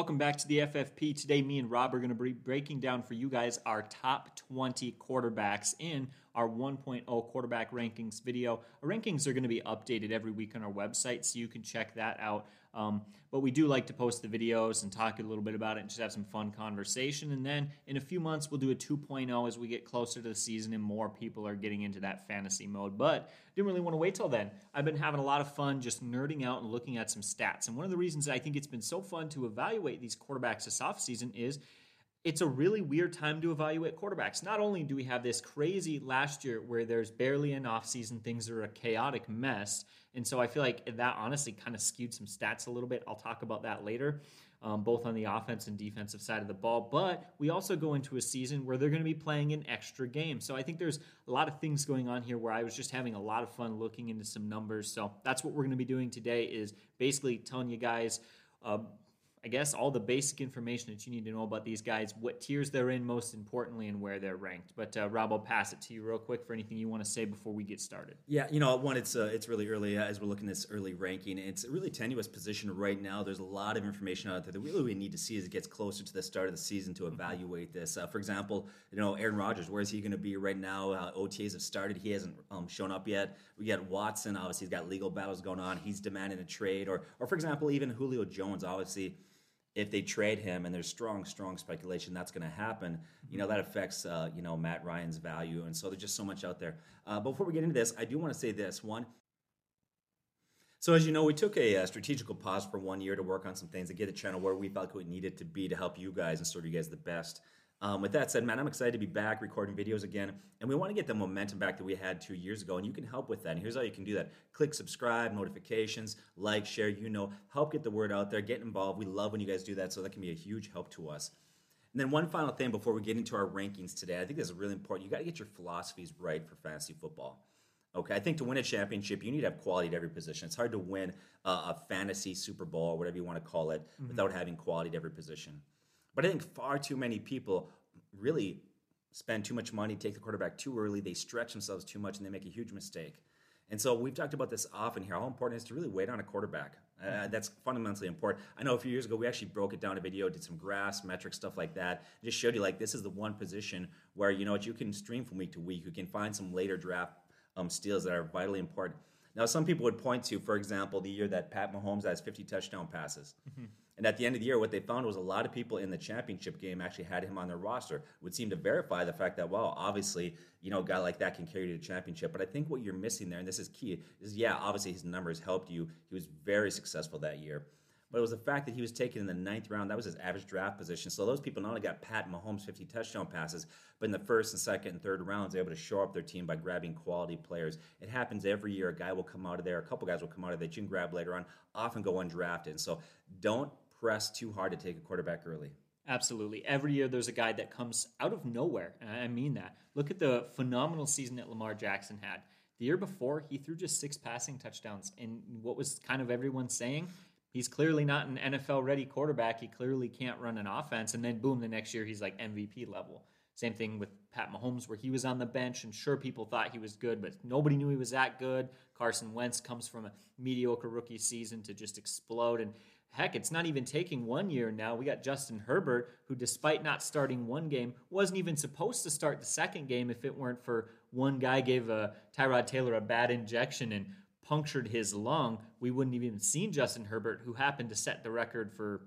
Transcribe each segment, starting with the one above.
Welcome back to the FFP. Today, me and Rob are going to be breaking down for you guys our top 20 quarterbacks in our 1.0 quarterback rankings video. Our rankings are going to be updated every week on our website, so you can check that out. Um, but we do like to post the videos and talk a little bit about it and just have some fun conversation. And then in a few months, we'll do a 2.0 as we get closer to the season and more people are getting into that fantasy mode. But didn't really want to wait till then. I've been having a lot of fun just nerding out and looking at some stats. And one of the reasons I think it's been so fun to evaluate these quarterbacks this offseason is it's a really weird time to evaluate quarterbacks. Not only do we have this crazy last year where there's barely an offseason, things are a chaotic mess. And so I feel like that honestly kind of skewed some stats a little bit. I'll talk about that later, um, both on the offense and defensive side of the ball. But we also go into a season where they're going to be playing an extra game. So I think there's a lot of things going on here where I was just having a lot of fun looking into some numbers. So that's what we're going to be doing today is basically telling you guys. Uh, I guess, all the basic information that you need to know about these guys, what tiers they're in, most importantly, and where they're ranked. But uh, Rob, I'll pass it to you real quick for anything you want to say before we get started. Yeah, you know, one, it's uh, it's really early uh, as we're looking at this early ranking. It's a really tenuous position right now. There's a lot of information out there that we really we need to see as it gets closer to the start of the season to evaluate this. Uh, for example, you know, Aaron Rodgers, where is he going to be right now? Uh, OTAs have started. He hasn't um, shown up yet. We got Watson. Obviously, he's got legal battles going on. He's demanding a trade. Or, or for example, even Julio Jones, obviously if they trade him and there's strong, strong speculation that's going to happen, you know, that affects, uh, you know, Matt Ryan's value. And so there's just so much out there. Uh, before we get into this, I do want to say this. One, so as you know, we took a, a, uh, strategical pause for one year to work on some things to get the channel where we felt it needed to be to help you guys and serve you guys the best. Um, with that said, man, I'm excited to be back recording videos again, and we want to get the momentum back that we had two years ago, and you can help with that. And here's how you can do that: click subscribe, notifications, like, share. You know, help get the word out there, get involved. We love when you guys do that, so that can be a huge help to us. And then one final thing before we get into our rankings today, I think this is really important. You got to get your philosophies right for fantasy football. Okay, I think to win a championship, you need to have quality at every position. It's hard to win a, a fantasy Super Bowl or whatever you want to call it mm-hmm. without having quality at every position. But I think far too many people really spend too much money, take the quarterback too early, they stretch themselves too much, and they make a huge mistake. And so we've talked about this often here. How important it is to really wait on a quarterback. Uh, that's fundamentally important. I know a few years ago we actually broke it down a video, did some graphs, metrics, stuff like that. Just showed you like this is the one position where you know what you can stream from week to week. You can find some later draft um, steals that are vitally important. Now, some people would point to, for example, the year that Pat Mahomes has 50 touchdown passes. Mm-hmm. And at the end of the year, what they found was a lot of people in the championship game actually had him on their roster. Would seem to verify the fact that, well, obviously, you know, a guy like that can carry you to the championship. But I think what you're missing there, and this is key, is yeah, obviously his numbers helped you. He was very successful that year but it was the fact that he was taken in the ninth round. That was his average draft position. So those people not only got Pat Mahomes 50 touchdown passes, but in the first and second and third rounds, they're able to show up their team by grabbing quality players. It happens every year. A guy will come out of there, a couple guys will come out of there that you can grab later on, often go undrafted. So don't press too hard to take a quarterback early. Absolutely. Every year there's a guy that comes out of nowhere. I mean that. Look at the phenomenal season that Lamar Jackson had. The year before, he threw just six passing touchdowns. And what was kind of everyone saying? He's clearly not an NFL ready quarterback. He clearly can't run an offense. And then, boom, the next year he's like MVP level. Same thing with Pat Mahomes, where he was on the bench, and sure, people thought he was good, but nobody knew he was that good. Carson Wentz comes from a mediocre rookie season to just explode. And heck, it's not even taking one year now. We got Justin Herbert, who, despite not starting one game, wasn't even supposed to start the second game if it weren't for one guy gave a uh, Tyrod Taylor a bad injection and punctured his lung, we wouldn't have even seen Justin Herbert, who happened to set the record for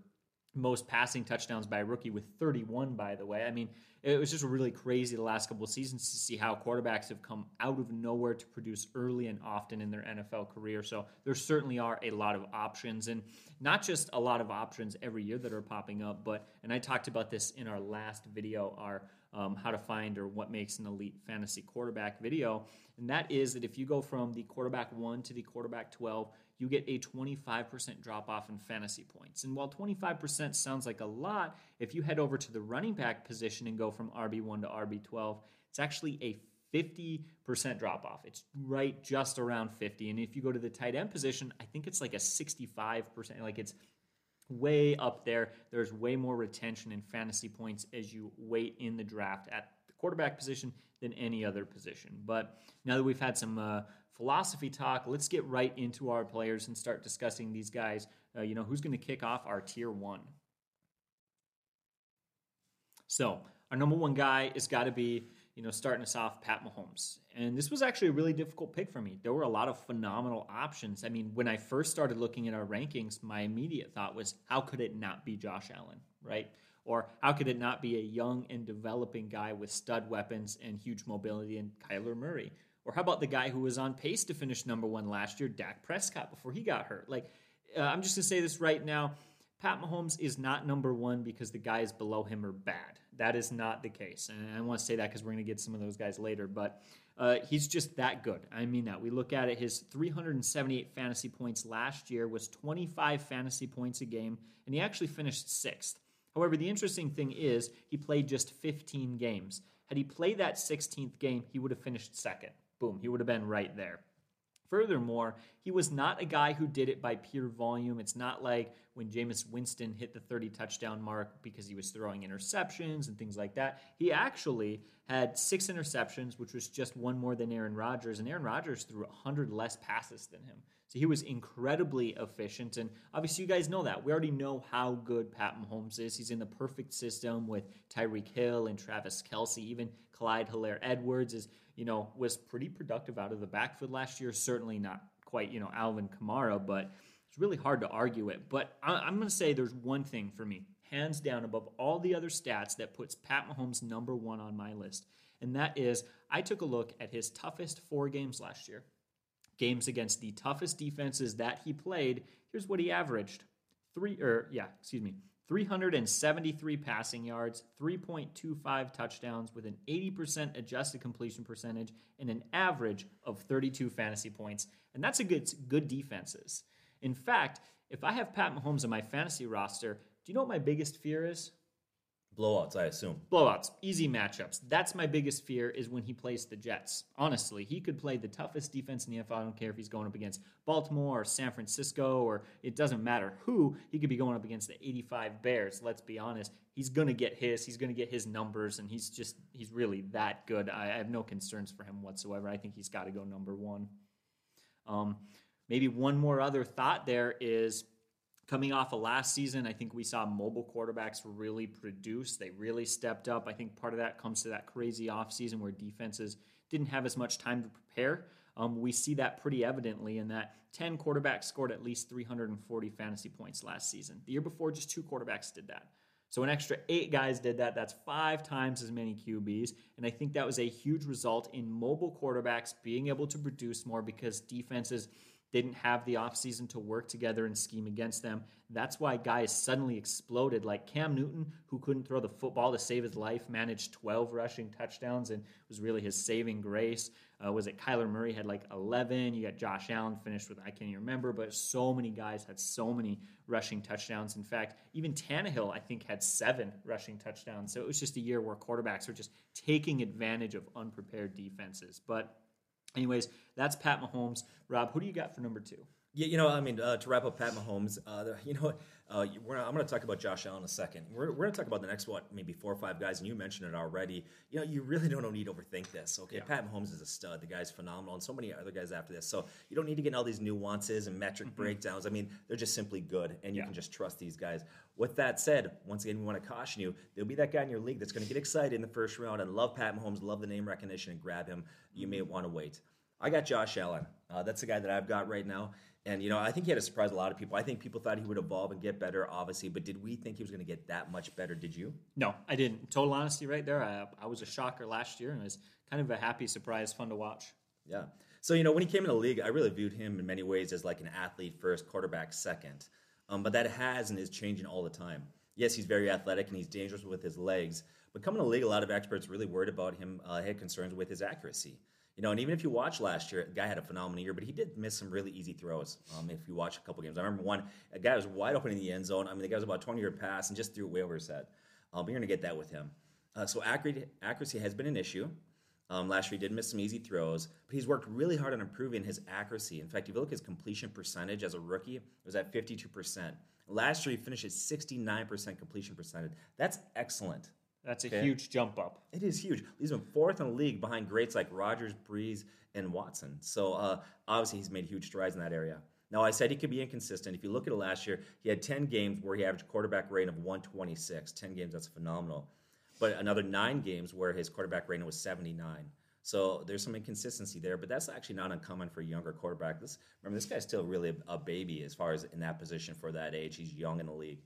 most passing touchdowns by a rookie with 31, by the way. I mean, it was just really crazy the last couple of seasons to see how quarterbacks have come out of nowhere to produce early and often in their NFL career. So there certainly are a lot of options, and not just a lot of options every year that are popping up, but, and I talked about this in our last video, our um, how to find or what makes an elite fantasy quarterback video. And that is that if you go from the quarterback one to the quarterback 12, you get a 25% drop off in fantasy points. And while 25% sounds like a lot, if you head over to the running back position and go from RB1 to RB12, it's actually a 50% drop off. It's right just around 50. And if you go to the tight end position, I think it's like a 65%. Like it's way up there. There's way more retention in fantasy points as you wait in the draft at the quarterback position than any other position. But now that we've had some uh, philosophy talk, let's get right into our players and start discussing these guys. Uh, you know, who's going to kick off our tier one? So our number one guy has got to be, you know, starting us off, Pat Mahomes. And this was actually a really difficult pick for me. There were a lot of phenomenal options. I mean, when I first started looking at our rankings, my immediate thought was, how could it not be Josh Allen, right? Or how could it not be a young and developing guy with stud weapons and huge mobility in Kyler Murray? Or how about the guy who was on pace to finish number one last year, Dak Prescott, before he got hurt? Like, uh, I'm just going to say this right now. Pat Mahomes is not number one because the guys below him are bad. That is not the case. And I want to say that because we're going to get some of those guys later. But uh, he's just that good. I mean that. We look at it, his 378 fantasy points last year was 25 fantasy points a game, and he actually finished sixth. However, the interesting thing is he played just 15 games. Had he played that 16th game, he would have finished second. Boom, he would have been right there. Furthermore, he was not a guy who did it by pure volume. It's not like when Jameis Winston hit the 30 touchdown mark because he was throwing interceptions and things like that. He actually had six interceptions, which was just one more than Aaron Rodgers, and Aaron Rodgers threw 100 less passes than him. So he was incredibly efficient. And obviously, you guys know that. We already know how good Pat Mahomes is. He's in the perfect system with Tyreek Hill and Travis Kelce. Even Clyde Helaire Edwards is you know, was pretty productive out of the backfield last year. Certainly not quite, you know, Alvin Kamara, but it's really hard to argue it. But I'm going to say there's one thing for me, hands down, above all the other stats that puts Pat Mahomes number one on my list. And that is, I took a look at his toughest four games last year, games against the toughest defenses that he played. Here's what he averaged three, or yeah, excuse me, 373 passing yards, 3.25 touchdowns with an 80% adjusted completion percentage and an average of 32 fantasy points. And that's a good good defenses. In fact, if I have Pat Mahomes on my fantasy roster, do you know what my biggest fear is? Blowouts, I assume. Blowouts, easy matchups. That's my biggest fear is when he plays the Jets. Honestly, he could play the toughest defense in the NFL. I don't care if he's going up against Baltimore or San Francisco or it doesn't matter who. He could be going up against the 85 Bears. Let's be honest. He's going to get his. He's going to get his numbers, and he's just, he's really that good. I, I have no concerns for him whatsoever. I think he's got to go number one. Um, maybe one more other thought there is Coming off of last season, I think we saw mobile quarterbacks really produce. They really stepped up. I think part of that comes to that crazy offseason where defenses didn't have as much time to prepare. Um, we see that pretty evidently in that 10 quarterbacks scored at least 340 fantasy points last season. The year before, just two quarterbacks did that. So an extra eight guys did that. That's five times as many QBs. And I think that was a huge result in mobile quarterbacks being able to produce more because defenses – didn't have the offseason to work together and scheme against them. That's why guys suddenly exploded. Like Cam Newton, who couldn't throw the football to save his life, managed 12 rushing touchdowns and was really his saving grace. Uh, was it Kyler Murray had like 11? You got Josh Allen finished with, I can't even remember, but so many guys had so many rushing touchdowns. In fact, even Tannehill, I think, had seven rushing touchdowns. So it was just a year where quarterbacks were just taking advantage of unprepared defenses. But Anyways, that's Pat Mahomes. Rob, who do you got for number two? Yeah, you know, I mean, uh, to wrap up Pat Mahomes, uh, you know, uh, I'm going to talk about Josh Allen in a second. We're, we're going to talk about the next what, maybe four or five guys, and you mentioned it already. You know, you really don't need to overthink this. Okay, yeah. Pat Mahomes is a stud. The guy's phenomenal, and so many other guys after this. So you don't need to get all these nuances and metric mm-hmm. breakdowns. I mean, they're just simply good, and you yeah. can just trust these guys. With that said, once again, we want to caution you: there'll be that guy in your league that's going to get excited in the first round and love Pat Mahomes, love the name recognition, and grab him. You may want to wait. I got Josh Allen. Uh, that's the guy that I've got right now. And, you know, I think he had to surprise a lot of people. I think people thought he would evolve and get better, obviously, but did we think he was going to get that much better? Did you? No, I didn't. Total honesty, right there. I, I was a shocker last year, and it was kind of a happy surprise, fun to watch. Yeah. So, you know, when he came in the league, I really viewed him in many ways as like an athlete first, quarterback second. Um, but that has and is changing all the time. Yes, he's very athletic and he's dangerous with his legs. But coming to the league, a lot of experts really worried about him, uh, had concerns with his accuracy. You know, and even if you watch last year, the guy had a phenomenal year, but he did miss some really easy throws. Um, if you watch a couple games, I remember one, a guy was wide open in the end zone. I mean, the guy was about 20 yard pass and just threw it way over his head. Um, you're going to get that with him. Uh, so accuracy, accuracy has been an issue. Um, last year, he did miss some easy throws, but he's worked really hard on improving his accuracy. In fact, if you look at his completion percentage as a rookie, it was at 52%. Last year, he finished at 69% completion percentage. That's excellent. That's a okay. huge jump up. It is huge. He's been fourth in the league behind greats like Rodgers, Brees, and Watson. So uh, obviously he's made huge strides in that area. Now I said he could be inconsistent. If you look at it last year, he had 10 games where he averaged quarterback rating of 126. 10 games, that's phenomenal. but another nine games where his quarterback rating was 79. So there's some inconsistency there, but that's actually not uncommon for a younger quarterback. This remember this guy's still really a, a baby as far as in that position for that age. He's young in the league.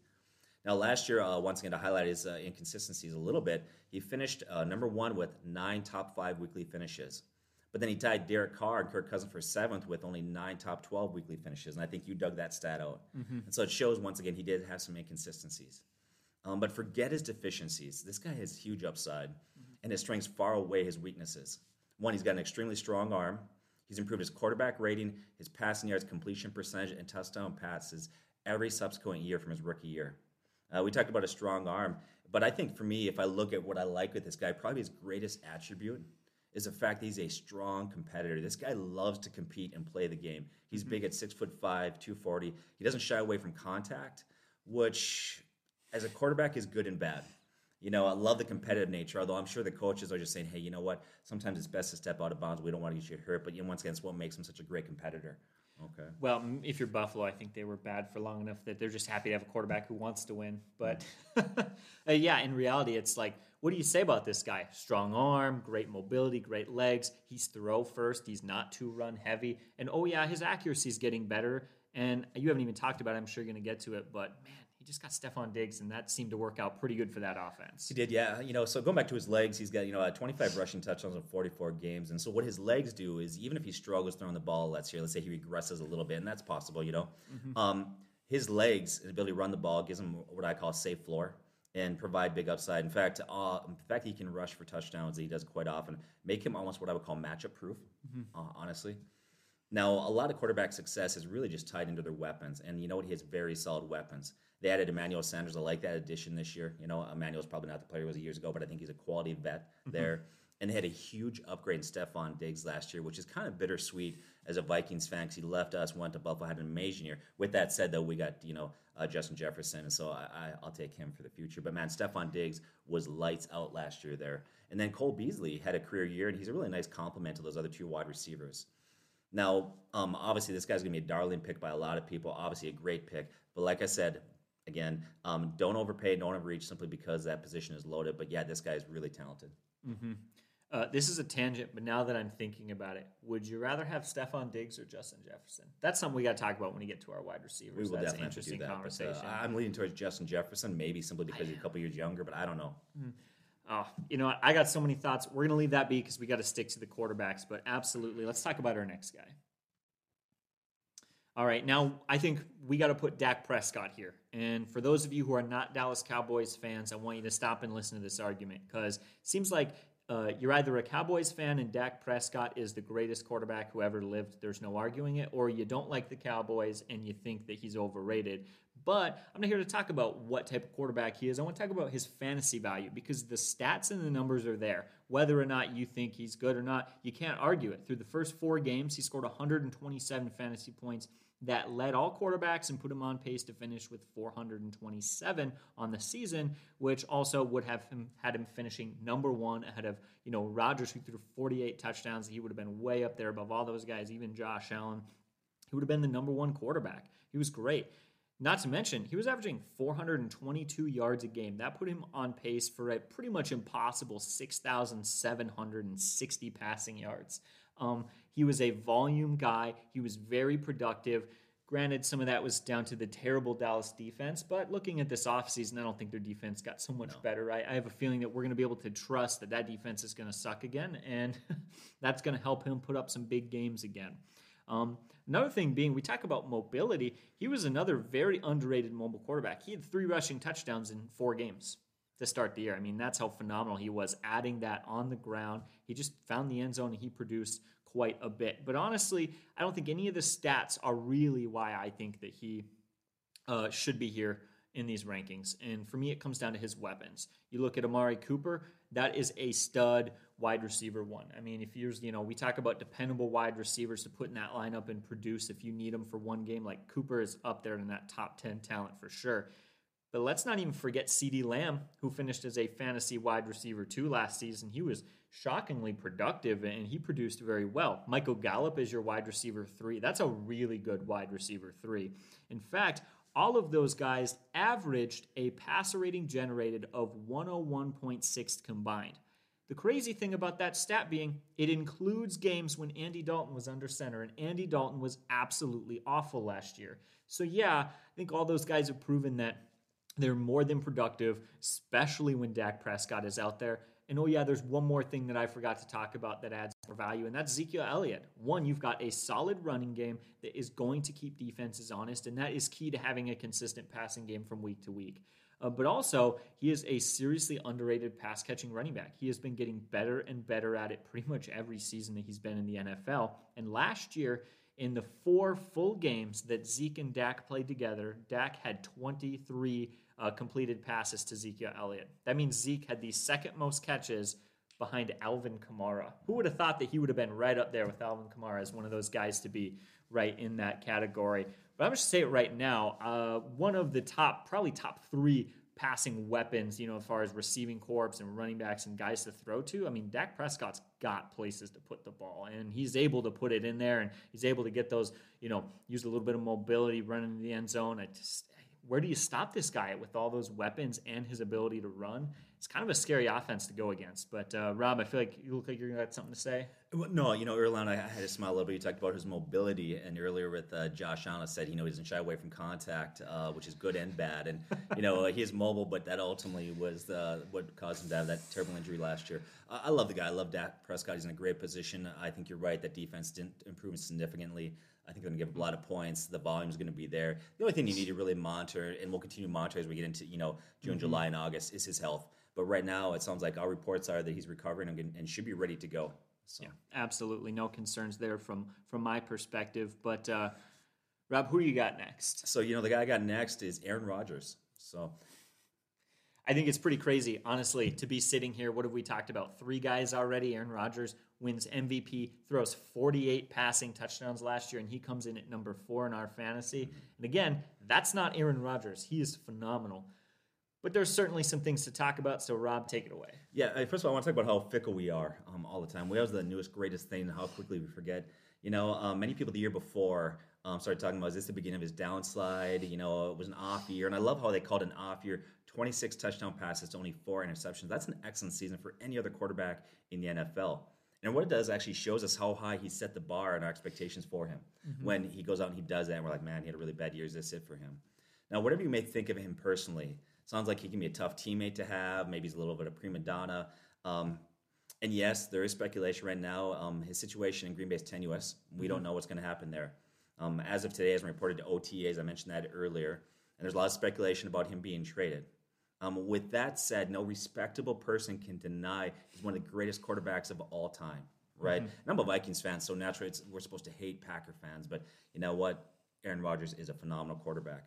Now, last year, uh, once again, to highlight his uh, inconsistencies a little bit, he finished uh, number one with nine top five weekly finishes. But then he tied Derek Carr and Kirk Cousins for seventh with only nine top 12 weekly finishes. And I think you dug that stat out. Mm-hmm. And so it shows, once again, he did have some inconsistencies. Um, but forget his deficiencies. This guy has huge upside, mm-hmm. and his strengths far away his weaknesses. One, he's got an extremely strong arm. He's improved his quarterback rating, his passing yards, completion percentage, and touchdown passes every subsequent year from his rookie year. Uh, we talked about a strong arm, but I think for me, if I look at what I like with this guy, probably his greatest attribute is the fact that he's a strong competitor. This guy loves to compete and play the game. He's mm-hmm. big at six foot five, 240. He doesn't shy away from contact, which as a quarterback is good and bad. You know, I love the competitive nature, although I'm sure the coaches are just saying, hey, you know what? Sometimes it's best to step out of bounds. We don't want to get you hurt. But you know, once again, it's what makes him such a great competitor. Okay. Well, if you're Buffalo, I think they were bad for long enough that they're just happy to have a quarterback who wants to win. But uh, yeah, in reality, it's like, what do you say about this guy? Strong arm, great mobility, great legs. He's throw first. He's not too run heavy. And oh, yeah, his accuracy is getting better. And you haven't even talked about it. I'm sure you're going to get to it. But man, just got Stefon Diggs, and that seemed to work out pretty good for that offense. He did, yeah. You know, so going back to his legs, he's got you know 25 rushing touchdowns in 44 games, and so what his legs do is even if he struggles throwing the ball, let's say, let's say he regresses a little bit, and that's possible, you know. Mm-hmm. Um, his legs, his ability to run the ball, gives him what I call a safe floor and provide big upside. In fact, uh, in fact, he can rush for touchdowns. That he does quite often. Make him almost what I would call matchup proof. Mm-hmm. Uh, honestly. Now, a lot of quarterback success is really just tied into their weapons, and you know what? He has very solid weapons. They added Emmanuel Sanders. I like that addition this year. You know, Emmanuel's probably not the player he was years ago, but I think he's a quality vet mm-hmm. there. And they had a huge upgrade in Stefon Diggs last year, which is kind of bittersweet as a Vikings fan because he left us, went to Buffalo, had an amazing year. With that said, though, we got you know uh, Justin Jefferson, and so I, will take him for the future. But man, Stefon Diggs was lights out last year there. And then Cole Beasley had a career year, and he's a really nice complement to those other two wide receivers. Now, um, obviously, this guy's going to be a darling pick by a lot of people. Obviously, a great pick. But like I said, Again, um, don't overpay, don't overreach simply because that position is loaded. But yeah, this guy is really talented. Mm-hmm. Uh, this is a tangent, but now that I'm thinking about it, would you rather have Stefon Diggs or Justin Jefferson? That's something we got to talk about when we get to our wide receivers. We will That's definitely an interesting that, conversation. But, uh, I'm leaning towards Justin Jefferson, maybe simply because he's a couple years younger, but I don't know. Mm-hmm. Oh, you know, I got so many thoughts. We're going to leave that be because we got to stick to the quarterbacks. But absolutely, let's talk about our next guy. All right, now I think we got to put Dak Prescott here. And for those of you who are not Dallas Cowboys fans, I want you to stop and listen to this argument because it seems like uh, you're either a Cowboys fan and Dak Prescott is the greatest quarterback who ever lived, there's no arguing it, or you don't like the Cowboys and you think that he's overrated. But I'm not here to talk about what type of quarterback he is. I want to talk about his fantasy value because the stats and the numbers are there. Whether or not you think he's good or not, you can't argue it. Through the first four games, he scored 127 fantasy points that led all quarterbacks and put him on pace to finish with 427 on the season, which also would have him had him finishing number one ahead of you know Rodgers, who threw 48 touchdowns. He would have been way up there above all those guys, even Josh Allen. He would have been the number one quarterback. He was great. Not to mention, he was averaging 422 yards a game. That put him on pace for a pretty much impossible 6,760 passing yards. Um, he was a volume guy. He was very productive. Granted, some of that was down to the terrible Dallas defense, but looking at this offseason, I don't think their defense got so much no. better. I, I, have a feeling that we're going to be able to trust that that defense is going to suck again, and that's going to help him put up some big games again. Um, another thing being, we talk about mobility. He was another very underrated mobile quarterback. He had three rushing touchdowns in four games to start the year. I mean, that's how phenomenal he was adding that on the ground. He just found the end zone and he produced quite a bit. But honestly, I don't think any of the stats are really why I think that he uh, should be here in these rankings. And for me, it comes down to his weapons. You look at Amari Cooper, that is a stud wide receiver one. I mean, if you're, you know, we talk about dependable wide receivers to put in that lineup and produce if you need them for one game, like Cooper is up there in that top 10 talent for sure. But let's not even forget CeeDee Lamb, who finished as a fantasy wide receiver two last season. He was shockingly productive and he produced very well. Michael Gallup is your wide receiver three. That's a really good wide receiver three. In fact, all of those guys averaged a passer rating generated of 101.6 combined. The crazy thing about that stat being, it includes games when Andy Dalton was under center, and Andy Dalton was absolutely awful last year. So, yeah, I think all those guys have proven that they're more than productive, especially when Dak Prescott is out there. And oh, yeah, there's one more thing that I forgot to talk about that adds more value, and that's Ezekiel Elliott. One, you've got a solid running game that is going to keep defenses honest, and that is key to having a consistent passing game from week to week. Uh, but also, he is a seriously underrated pass catching running back. He has been getting better and better at it pretty much every season that he's been in the NFL. And last year, in the four full games that Zeke and Dak played together, Dak had 23 uh, completed passes to Ezekiel Elliott. That means Zeke had the second most catches behind Alvin Kamara. Who would have thought that he would have been right up there with Alvin Kamara as one of those guys to be right in that category? But I'm just say it right now. Uh, one of the top, probably top three passing weapons, you know, as far as receiving corps and running backs and guys to throw to. I mean, Dak Prescott's got places to put the ball, and he's able to put it in there, and he's able to get those, you know, use a little bit of mobility running in the end zone. I just, where do you stop this guy with all those weapons and his ability to run? It's kind of a scary offense to go against. But uh, Rob, I feel like you look like you're got something to say. No, you know, early on I had to smile a little bit. You talked about his mobility, and earlier with uh, Josh Allen said, you know, he doesn't shy away from contact, uh, which is good and bad. And you know, he is mobile, but that ultimately was what caused him to have that terrible injury last year. I love the guy. I love Dak Prescott. He's in a great position. I think you're right that defense didn't improve significantly. I think they're going to give a lot of points. The volume is going to be there. The only thing you need to really monitor, and we'll continue to monitor as we get into you know June, mm-hmm. July, and August, is his health. But right now, it sounds like our reports are that he's recovering and, and should be ready to go. So. Yeah, absolutely, no concerns there from from my perspective. But uh, Rob, who you got next? So you know the guy I got next is Aaron Rodgers. So I think it's pretty crazy, honestly, to be sitting here. What have we talked about? Three guys already. Aaron Rodgers wins MVP, throws 48 passing touchdowns last year, and he comes in at number four in our fantasy. And again, that's not Aaron Rodgers. He is phenomenal. But there's certainly some things to talk about. So, Rob, take it away. Yeah, first of all, I want to talk about how fickle we are um, all the time. We always the newest, greatest thing, and how quickly we forget. You know, um, many people the year before um, started talking about is this the beginning of his downslide? You know, it was an off year, and I love how they called an off year. 26 touchdown passes to only four interceptions. That's an excellent season for any other quarterback in the NFL. And what it does actually shows us how high he set the bar and our expectations for him. Mm-hmm. When he goes out and he does that, and we're like, man, he had a really bad year. Is this it for him? Now, whatever you may think of him personally, sounds like he can be a tough teammate to have. Maybe he's a little bit of prima donna. Um, and yes, there is speculation right now. Um, his situation in Green Bay is tenuous. We mm-hmm. don't know what's going to happen there. Um, as of today, as reported to OTAs, I mentioned that earlier, and there's a lot of speculation about him being traded. Um, with that said, no respectable person can deny he's one of the greatest quarterbacks of all time, right? Mm-hmm. I'm a Vikings fan, so naturally we're supposed to hate Packer fans, but you know what? Aaron Rodgers is a phenomenal quarterback.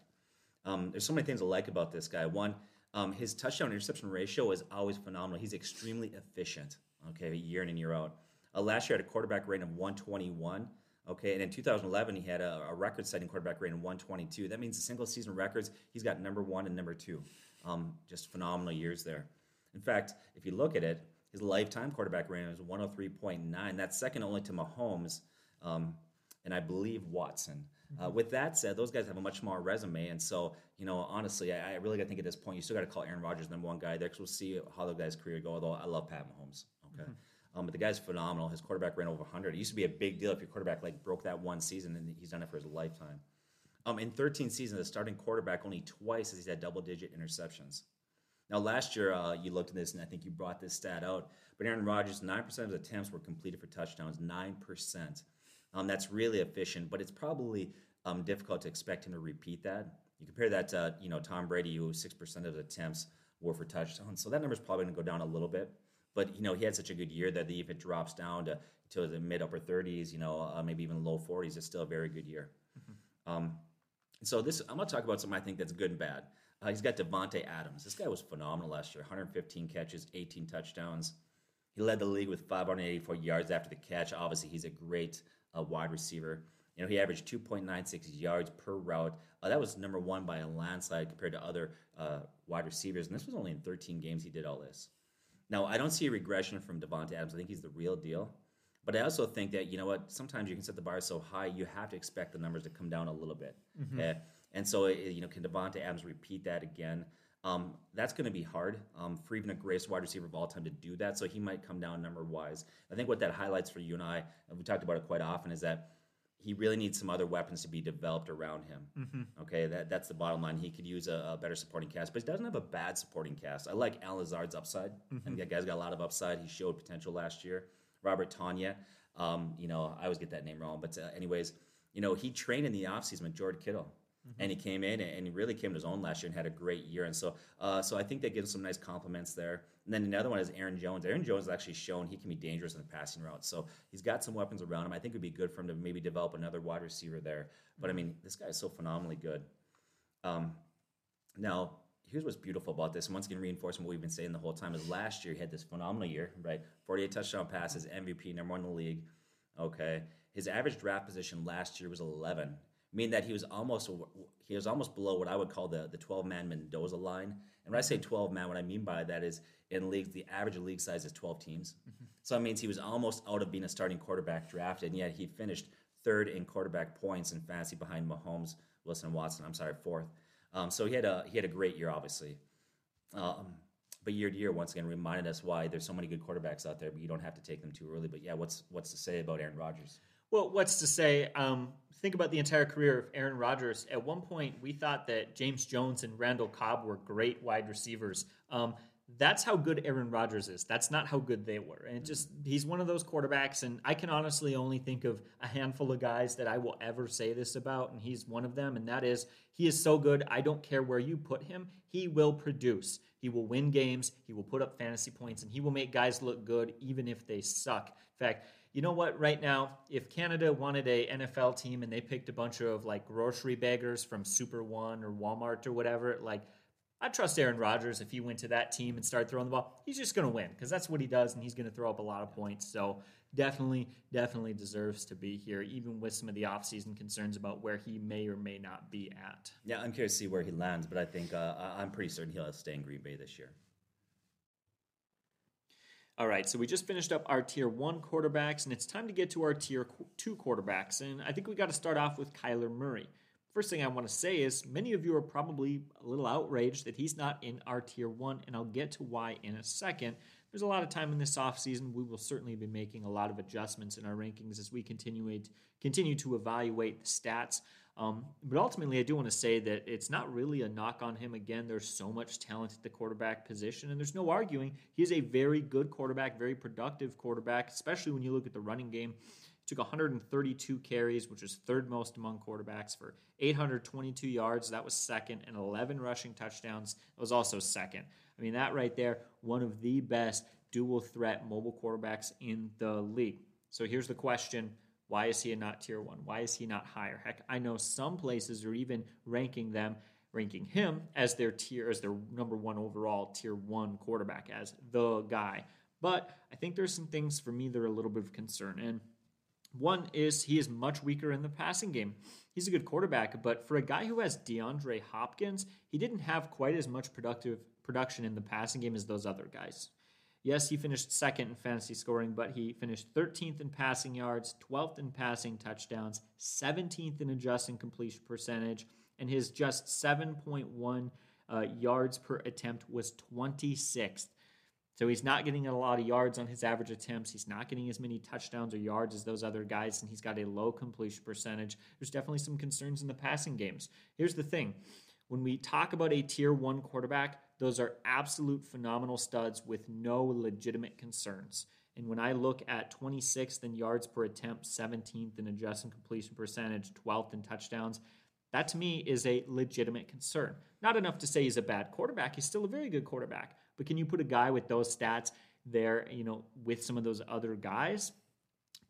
Um, there's so many things I like about this guy. One, um, his touchdown interception ratio is always phenomenal. He's extremely efficient, okay, year in and year out. Uh, last year, had a quarterback rating of 121. Okay, and in 2011, he had a, a record-setting quarterback rating of 122. That means the single-season records, he's got number one and number two. Um, just phenomenal years there. In fact, if you look at it, his lifetime quarterback rating is 103.9. That's second only to Mahomes um, and I believe Watson. Uh, mm-hmm. with that said, those guys have a much more resume, and so you know, honestly, I, I really got to think at this point, you still got to call Aaron Rodgers number one guy there because we'll see how the guy's career go. Although I love Pat Mahomes, okay, mm-hmm. um, but the guy's phenomenal. His quarterback ran over 100. It used to be a big deal if your quarterback like broke that one season, and he's done it for his lifetime. Um, in 13 seasons, the starting quarterback only twice has he's had double-digit interceptions. Now, last year, uh, you looked at this, and I think you brought this stat out. But Aaron Rodgers, 9% of his attempts were completed for touchdowns. 9%. Um, that's really efficient, but it's probably um, difficult to expect him to repeat that. You compare that to, you know, Tom Brady, who 6% of his attempts were for touchdowns. So that number's probably going to go down a little bit. But, you know, he had such a good year that if it drops down to, to the mid upper 30s, you know, uh, maybe even low 40s, it's still a very good year. Mm-hmm. Um, so this, I'm going to talk about something I think that's good and bad. Uh, he's got Davante Adams. This guy was phenomenal last year. 115 catches, 18 touchdowns. He led the league with 584 yards after the catch. Obviously, he's a great uh, wide receiver. You know, he averaged 2.96 yards per route. Uh, that was number one by a landslide compared to other uh, wide receivers. And this was only in 13 games he did all this. Now, I don't see a regression from Davante Adams. I think he's the real deal. But I also think that you know what? Sometimes you can set the bar so high, you have to expect the numbers to come down a little bit. Mm-hmm. Okay? And so, you know, can Davante Adams repeat that again? Um, that's going to be hard um, for even a greatest wide receiver of all time to do that. So he might come down number wise. I think what that highlights for you and I, and we talked about it quite often, is that he really needs some other weapons to be developed around him. Mm-hmm. Okay, that, that's the bottom line. He could use a, a, better supporting cast, but he doesn't have a bad supporting cast. I like Allen Lazard's upside. Mm-hmm. and that guy's got a lot of upside. He showed potential last year. Robert Tonyan, um, you know, I always get that name wrong, but uh, anyways, you know, he trained in the offseason with George Kittle. Mm-hmm. And he came in and he really came to his own last year and had a great year. And so, uh, so I think they give some nice compliments there. And then another one is Aaron Jones. Aaron Jones has actually shown he can be dangerous in the passing route. So he's got some weapons around him. I think it would be good for him to maybe develop another wide receiver there. But I mean, this guy is so phenomenally good. Um, now, here's what's beautiful about this. Once again, reinforcing what we've been saying the whole time is last year he had this phenomenal year, right? 48 touchdown passes, MVP, number one in the league. Okay. His average draft position last year was 11 meaning that he was almost he was almost below what I would call the the 12 man Mendoza line. And when I say 12 man, what I mean by that is in leagues the average league size is 12 teams. Mm-hmm. So that means he was almost out of being a starting quarterback drafted, and yet he finished third in quarterback points in fantasy behind Mahomes, Wilson, and Watson. I'm sorry, fourth. Um, so he had a he had a great year, obviously. Um, but year to year, once again, reminded us why there's so many good quarterbacks out there, but you don't have to take them too early. But yeah, what's what's to say about Aaron Rodgers? Well, what's to say? Um, think about the entire career of Aaron Rodgers. At one point, we thought that James Jones and Randall Cobb were great wide receivers. Um, that's how good Aaron Rodgers is. That's not how good they were. And just he's one of those quarterbacks, and I can honestly only think of a handful of guys that I will ever say this about, and he's one of them. And that is he is so good. I don't care where you put him, he will produce. He will win games. He will put up fantasy points, and he will make guys look good even if they suck. In fact you know what, right now, if Canada wanted a NFL team and they picked a bunch of like grocery beggars from Super One or Walmart or whatever, like I trust Aaron Rodgers if he went to that team and started throwing the ball, he's just going to win because that's what he does and he's going to throw up a lot of points. So definitely, definitely deserves to be here, even with some of the offseason concerns about where he may or may not be at. Yeah, I'm curious to see where he lands, but I think uh, I'm pretty certain he'll stay in Green Bay this year. All right, so we just finished up our tier one quarterbacks, and it's time to get to our tier two quarterbacks. And I think we got to start off with Kyler Murray. First thing I want to say is many of you are probably a little outraged that he's not in our tier one, and I'll get to why in a second. There's a lot of time in this offseason. We will certainly be making a lot of adjustments in our rankings as we continue, continue to evaluate the stats. Um, but ultimately, I do want to say that it's not really a knock on him. Again, there's so much talent at the quarterback position, and there's no arguing. He's a very good quarterback, very productive quarterback, especially when you look at the running game. Took 132 carries, which was third most among quarterbacks, for 822 yards. That was second, and 11 rushing touchdowns. That was also second. I mean, that right there, one of the best dual threat mobile quarterbacks in the league. So here's the question why is he not tier one? Why is he not higher? Heck, I know some places are even ranking them, ranking him as their tier, as their number one overall tier one quarterback, as the guy. But I think there's some things for me that are a little bit of concern. And one is he is much weaker in the passing game. He's a good quarterback, but for a guy who has DeAndre Hopkins, he didn't have quite as much productive production in the passing game as those other guys. Yes, he finished second in fantasy scoring, but he finished 13th in passing yards, 12th in passing touchdowns, 17th in adjusting completion percentage, and his just 7.1 uh, yards per attempt was 26th. So he's not getting a lot of yards on his average attempts. He's not getting as many touchdowns or yards as those other guys, and he's got a low completion percentage. There's definitely some concerns in the passing games. Here's the thing when we talk about a tier one quarterback, those are absolute phenomenal studs with no legitimate concerns. And when I look at 26th in yards per attempt, 17th in adjusted completion percentage, 12th in touchdowns, that to me is a legitimate concern. Not enough to say he's a bad quarterback. He's still a very good quarterback. But can you put a guy with those stats there, you know, with some of those other guys?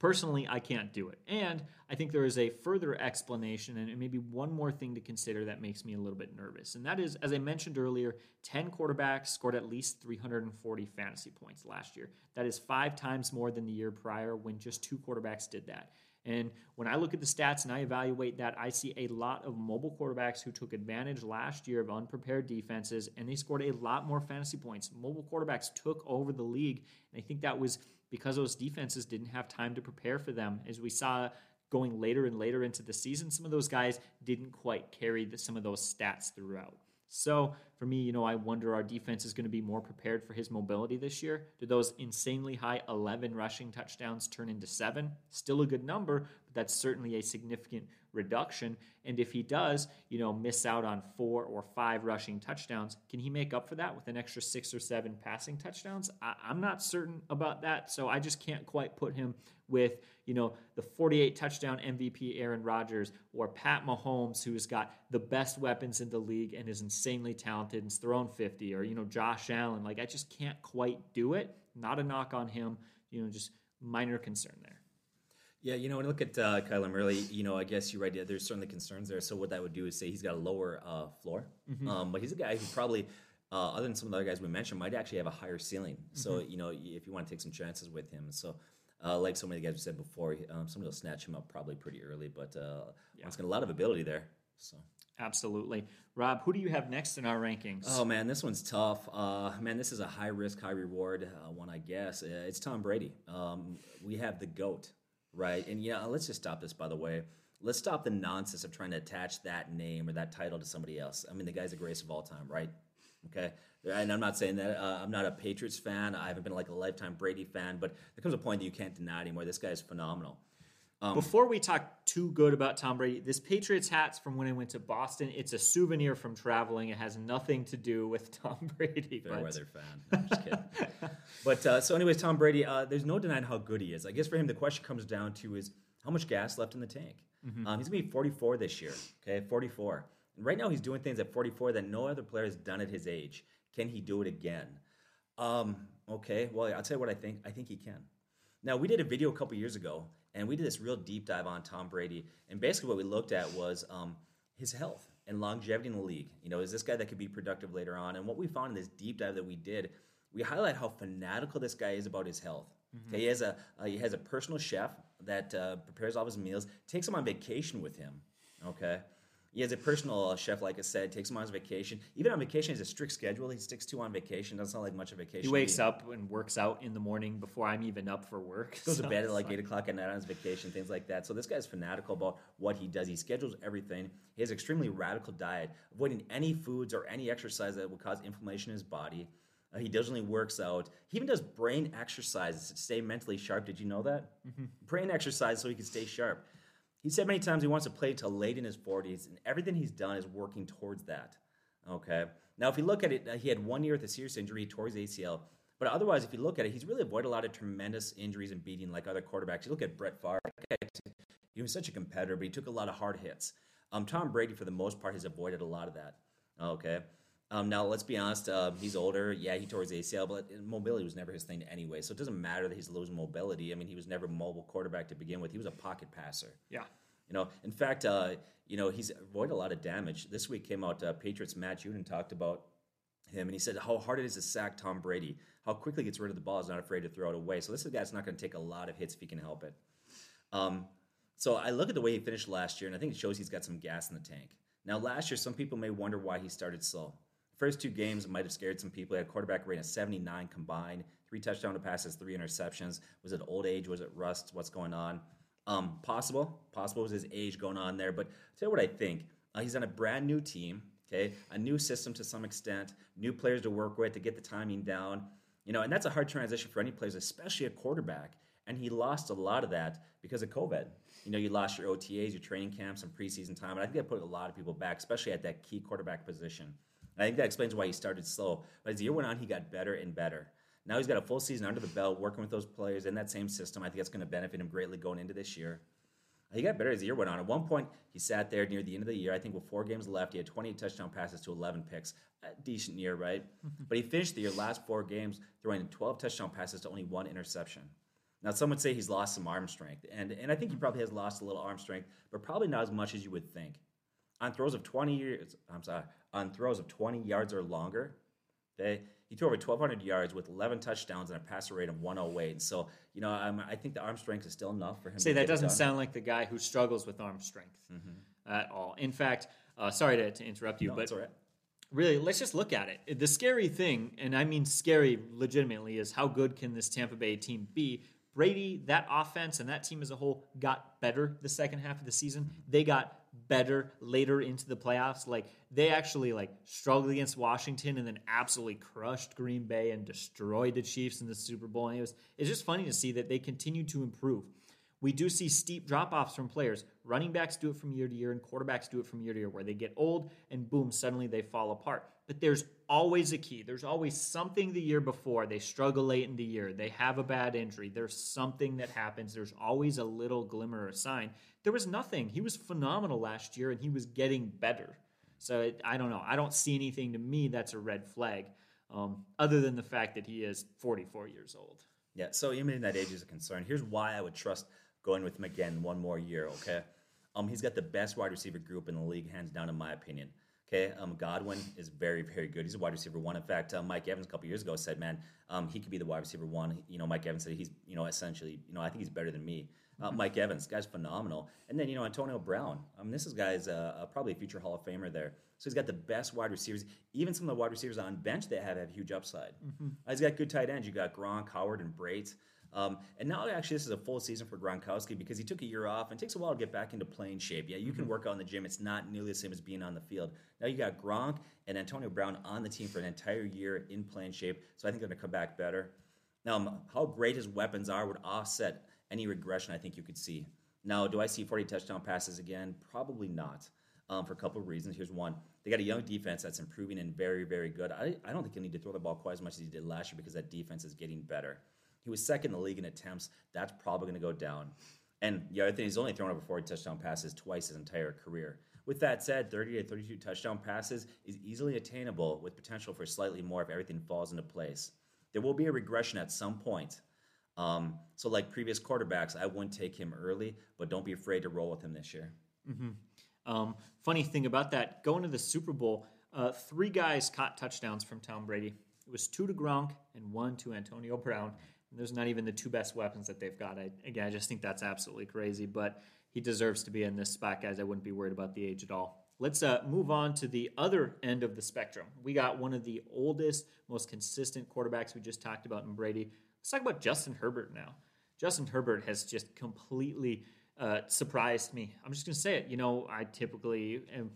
Personally, I can't do it. And I think there is a further explanation and maybe one more thing to consider that makes me a little bit nervous. And that is, as I mentioned earlier, 10 quarterbacks scored at least 340 fantasy points last year. That is five times more than the year prior when just two quarterbacks did that. And when I look at the stats and I evaluate that, I see a lot of mobile quarterbacks who took advantage last year of unprepared defenses and they scored a lot more fantasy points. Mobile quarterbacks took over the league. And I think that was because those defenses didn't have time to prepare for them. As we saw going later and later into the season, some of those guys didn't quite carry the, some of those stats throughout. So for me, you know, I wonder our defense is going to be more prepared for his mobility this year. Do those insanely high 11 rushing touchdowns turn into seven? Still a good number, but that's certainly a significant reduction. And if he does, you know, miss out on four or five rushing touchdowns, can he make up for that with an extra six or seven passing touchdowns? I- am not certain about that. So I just can't quite put him with, you know, the 48 touchdown MVP Aaron Rodgers or Pat Mahomes, who's got the best weapons in the league and is insanely talented and's thrown 50, or, you know, Josh Allen. Like, I just can't quite do it. Not a knock on him, you know, just minor concern there. Yeah, you know, when you look at uh, Kyler Murray, you know, I guess you're right. Yeah, there's certainly concerns there. So what that would do is say he's got a lower uh, floor, mm-hmm. um, but he's a guy who probably, uh, other than some of the other guys we mentioned, might actually have a higher ceiling. Mm-hmm. So you know, if you want to take some chances with him, so uh, like so many guys we said before, um, somebody will snatch him up probably pretty early, but uh, yeah. has got a lot of ability there. So absolutely, Rob. Who do you have next in our rankings? Oh man, this one's tough. Uh, man, this is a high risk, high reward uh, one, I guess. Uh, it's Tom Brady. Um, we have the goat, right? And yeah, let's just stop this. By the way, let's stop the nonsense of trying to attach that name or that title to somebody else. I mean, the guy's the greatest of all time, right? Okay, and I'm not saying that uh, I'm not a Patriots fan. I haven't been like a lifetime Brady fan, but there comes a point that you can't deny anymore. This guy is phenomenal. Um, Before we talk too good about Tom Brady, this Patriots hat's from when I went to Boston. It's a souvenir from traveling. It has nothing to do with Tom Brady. Fair but... weather fan. I'm just kidding. but uh, so, anyways, Tom Brady. Uh, there's no denying how good he is. I guess for him, the question comes down to is how much gas left in the tank. Mm-hmm. Um, he's gonna be 44 this year. Okay, 44. And right now, he's doing things at 44 that no other player has done at his age. Can he do it again? Um, okay, well, I'll tell you what I think. I think he can. Now, we did a video a couple years ago, and we did this real deep dive on Tom Brady. And basically, what we looked at was um, his health and longevity in the league. You know, is this guy that could be productive later on? And what we found in this deep dive that we did, we highlight how fanatical this guy is about his health. Mm-hmm. Okay, he has a uh, he has a personal chef that uh, prepares all his meals, takes him on vacation with him. Okay, he has a personal chef, like I said, takes him on his vacation. Even on vacation, he has a strict schedule. He sticks to on vacation. Doesn't sound like much of a vacation. He wakes up and works out in the morning before I'm even up for work. Goes so to bed at like eight o'clock at night on his vacation, things like that. So this guy's fanatical about what he does. He schedules everything. He has extremely radical diet, avoiding any foods or any exercise that would cause inflammation in his body. Uh, he diligently works out. He even does brain exercises to stay mentally sharp. Did you know that? Mm-hmm. Brain exercise so he can stay sharp. He said many times he wants to play till late in his 40s, and everything he's done is working towards that. Okay. Now, if you look at it, uh, he had one year with a serious injury, tore his ACL. But otherwise, if you look at it, he's really avoided a lot of tremendous injuries and beating like other quarterbacks. You look at Brett Favre, he was such a competitor, but he took a lot of hard hits. Um, Tom Brady, for the most part, has avoided a lot of that. Okay. Um, now, let's be honest. Uh, he's older. Yeah, he tore his ACL, but mobility was never his thing anyway. So it doesn't matter that he's losing mobility. I mean, he was never a mobile quarterback to begin with. He was a pocket passer. Yeah. You know, in fact, uh, you know, he's avoided a lot of damage. This week came out, uh, Patriots Matt Judon talked about him, and he said how hard it is to sack Tom Brady, how quickly he gets rid of the ball, is not afraid to throw it away. So this is a guy that's not going to take a lot of hits if he can help it. Um, so I look at the way he finished last year, and I think it shows he's got some gas in the tank. Now, last year, some people may wonder why he started slow first two games might have scared some people. He had a quarterback rating of 79 combined, three touchdown to passes, three interceptions. Was it old age? Was it rust? What's going on? Um, possible. Possible was his age going on there. But I'll tell you what I think. Uh, he's on a brand new team, okay? A new system to some extent, new players to work with to get the timing down. You know, and that's a hard transition for any players, especially a quarterback. And he lost a lot of that because of COVID. You know, you lost your OTAs, your training camps, and preseason time. And I think that put a lot of people back, especially at that key quarterback position. I think that explains why he started slow. But as the year went on, he got better and better. Now he's got a full season under the belt, working with those players in that same system. I think that's going to benefit him greatly going into this year. He got better as the year went on. At one point, he sat there near the end of the year. I think with four games left, he had 28 touchdown passes to 11 picks. A decent year, right? but he finished the year last four games throwing 12 touchdown passes to only one interception. Now, some would say he's lost some arm strength, and, and I think he probably has lost a little arm strength, but probably not as much as you would think. On throws of 20 years, I'm sorry, on throws of 20 yards or longer. Okay, he threw over 1,200 yards with 11 touchdowns and a passer rate of 108. So, you know, I'm, i think the arm strength is still enough for him. Say that doesn't sound like the guy who struggles with arm strength mm-hmm. at all. In fact, uh, sorry to, to, interrupt you, no, but right. really, let's just look at it. The scary thing, and I mean scary legitimately, is how good can this Tampa Bay team be? Brady, that offense, and that team as a whole got better the second half of the season. They got better later into the playoffs. Like they actually like struggled against Washington and then absolutely crushed Green Bay and destroyed the Chiefs in the Super Bowl. And it was it's just funny to see that they continue to improve. We do see steep drop offs from players. Running backs do it from year to year, and quarterbacks do it from year to year, where they get old and boom, suddenly they fall apart. But there's always a key. There's always something the year before. They struggle late in the year. They have a bad injury. There's something that happens. There's always a little glimmer or sign. There was nothing. He was phenomenal last year, and he was getting better. So it, I don't know. I don't see anything to me that's a red flag, um, other than the fact that he is 44 years old. Yeah, so even that age is a concern. Here's why I would trust going with him again one more year, okay? Um, he's got the best wide receiver group in the league, hands down, in my opinion. Okay, um, Godwin is very, very good. He's a wide receiver one. In fact, uh, Mike Evans a couple years ago said, "Man, um, he could be the wide receiver one." You know, Mike Evans said he's, you know, essentially, you know, I think he's better than me. Uh, mm-hmm. Mike Evans, guy's phenomenal. And then you know Antonio Brown. I mean, this is guy's uh, uh, probably a future Hall of Famer there. So he's got the best wide receivers. Even some of the wide receivers on bench they have have huge upside. Mm-hmm. Uh, he's got good tight ends. You got Gronk, Howard, and Brate. Um, and now, actually, this is a full season for Gronkowski because he took a year off and takes a while to get back into playing shape. Yeah, you can mm-hmm. work out in the gym. It's not nearly the same as being on the field. Now you got Gronk and Antonio Brown on the team for an entire year in playing shape. So I think they're going to come back better. Now, um, how great his weapons are would offset any regression I think you could see. Now, do I see 40 touchdown passes again? Probably not. Um, for a couple of reasons. Here's one. They got a young defense that's improving and very, very good. I, I don't think he'll need to throw the ball quite as much as he did last year because that defense is getting better. He was second in the league in attempts. That's probably going to go down. And the other thing, he's only thrown over 40 touchdown passes twice his entire career. With that said, 30 to 32 touchdown passes is easily attainable with potential for slightly more if everything falls into place. There will be a regression at some point. Um, so, like previous quarterbacks, I wouldn't take him early, but don't be afraid to roll with him this year. Mm-hmm. Um, funny thing about that, going to the Super Bowl, uh, three guys caught touchdowns from Tom Brady. It was two to Gronk and one to Antonio Brown. Are not even the two best weapons that they've got. I, again, I just think that's absolutely crazy. But he deserves to be in this spot, guys. I wouldn't be worried about the age at all. Let's uh, move on to the other end of the spectrum. We got one of the oldest, most consistent quarterbacks we just talked about in Brady. Let's talk about Justin Herbert now. Justin Herbert has just completely uh, surprised me. I'm just going to say it. You know, I typically am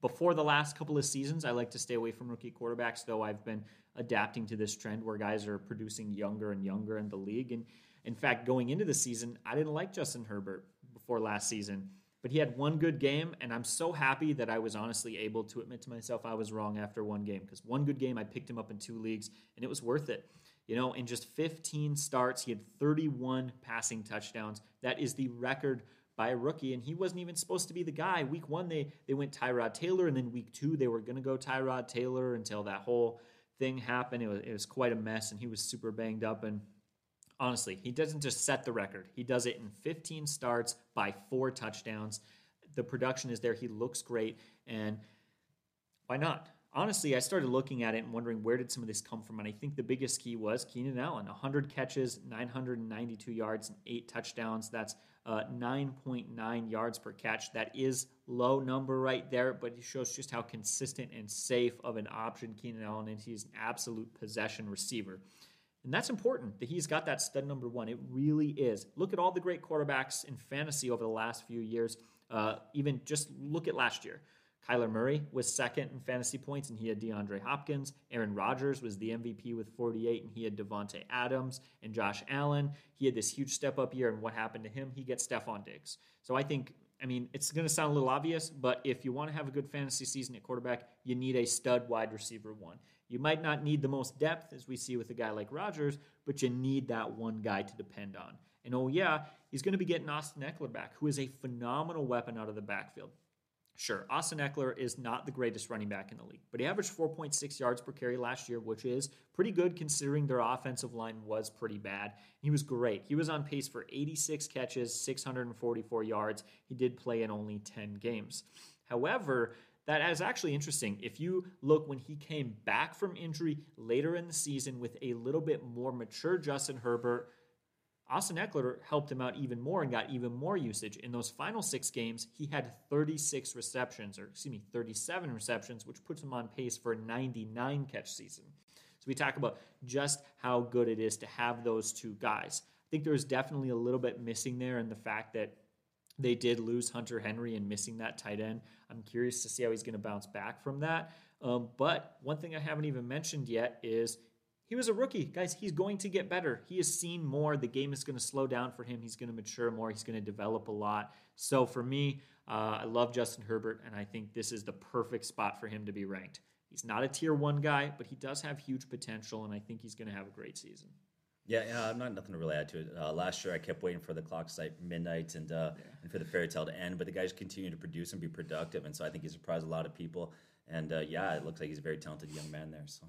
before the last couple of seasons, I like to stay away from rookie quarterbacks, though I've been adapting to this trend where guys are producing younger and younger in the league. And in fact, going into the season, I didn't like Justin Herbert before last season, but he had one good game, and I'm so happy that I was honestly able to admit to myself I was wrong after one game because one good game, I picked him up in two leagues, and it was worth it. You know, in just 15 starts, he had 31 passing touchdowns. That is the record by a rookie, and he wasn't even supposed to be the guy. Week one, they they went Tyrod Taylor, and then week two, they were going to go Tyrod Taylor until that whole thing happened. It was, it was quite a mess, and he was super banged up. And honestly, he doesn't just set the record; he does it in 15 starts by four touchdowns. The production is there. He looks great, and why not? honestly, I started looking at it and wondering where did some of this come from. And I think the biggest key was Keenan Allen 100 catches, 992 yards, and eight touchdowns. That's uh, 9.9 yards per catch. That is low number right there, but it shows just how consistent and safe of an option Keenan Allen is. He's an absolute possession receiver. And that's important that he's got that stud number one. It really is. Look at all the great quarterbacks in fantasy over the last few years. Uh, even just look at last year. Kyler Murray was second in fantasy points, and he had DeAndre Hopkins. Aaron Rodgers was the MVP with 48, and he had Davante Adams and Josh Allen. He had this huge step up year, and what happened to him? He gets Stefon Diggs. So I think, I mean, it's going to sound a little obvious, but if you want to have a good fantasy season at quarterback, you need a stud wide receiver one. You might not need the most depth, as we see with a guy like Rodgers, but you need that one guy to depend on. And oh, yeah, he's going to be getting Austin Ekeler back, who is a phenomenal weapon out of the backfield. Sure, Austin Ekeler is not the greatest running back in the league, but he averaged 4.6 yards per carry last year, which is pretty good considering their offensive line was pretty bad. He was great. He was on pace for 86 catches, 644 yards. He did play in only 10 games. However, that is actually interesting. If you look when he came back from injury later in the season with a little bit more mature Justin Herbert, Austin Ekeler helped him out even more and got even more usage. In those final six games, he had 36 receptions, or excuse me, 37 receptions, which puts him on pace for a 99 catch season. So we talk about just how good it is to have those two guys. I think there was definitely a little bit missing there, and the fact that they did lose Hunter Henry and missing that tight end. I'm curious to see how he's going to bounce back from that. Um, but one thing I haven't even mentioned yet is he was a rookie. Guys, he's going to get better. He has seen more. The game is going to slow down for him. He's going to mature more. He's going to develop a lot. So for me, uh, I love Justin Herbert, and I think this is the perfect spot for him to be ranked. He's not a tier one guy, but he does have huge potential, and I think he's going to have a great season. Yeah, yeah, I'm not nothing to really add to it. Uh, last year, I kept waiting for the clock to strike midnight and uh, yeah. and for the fairy tale to end, but the guys continue to produce and be productive, and so I think he surprised a lot of people. And uh, yeah, it looks like he's a very talented young man there. So,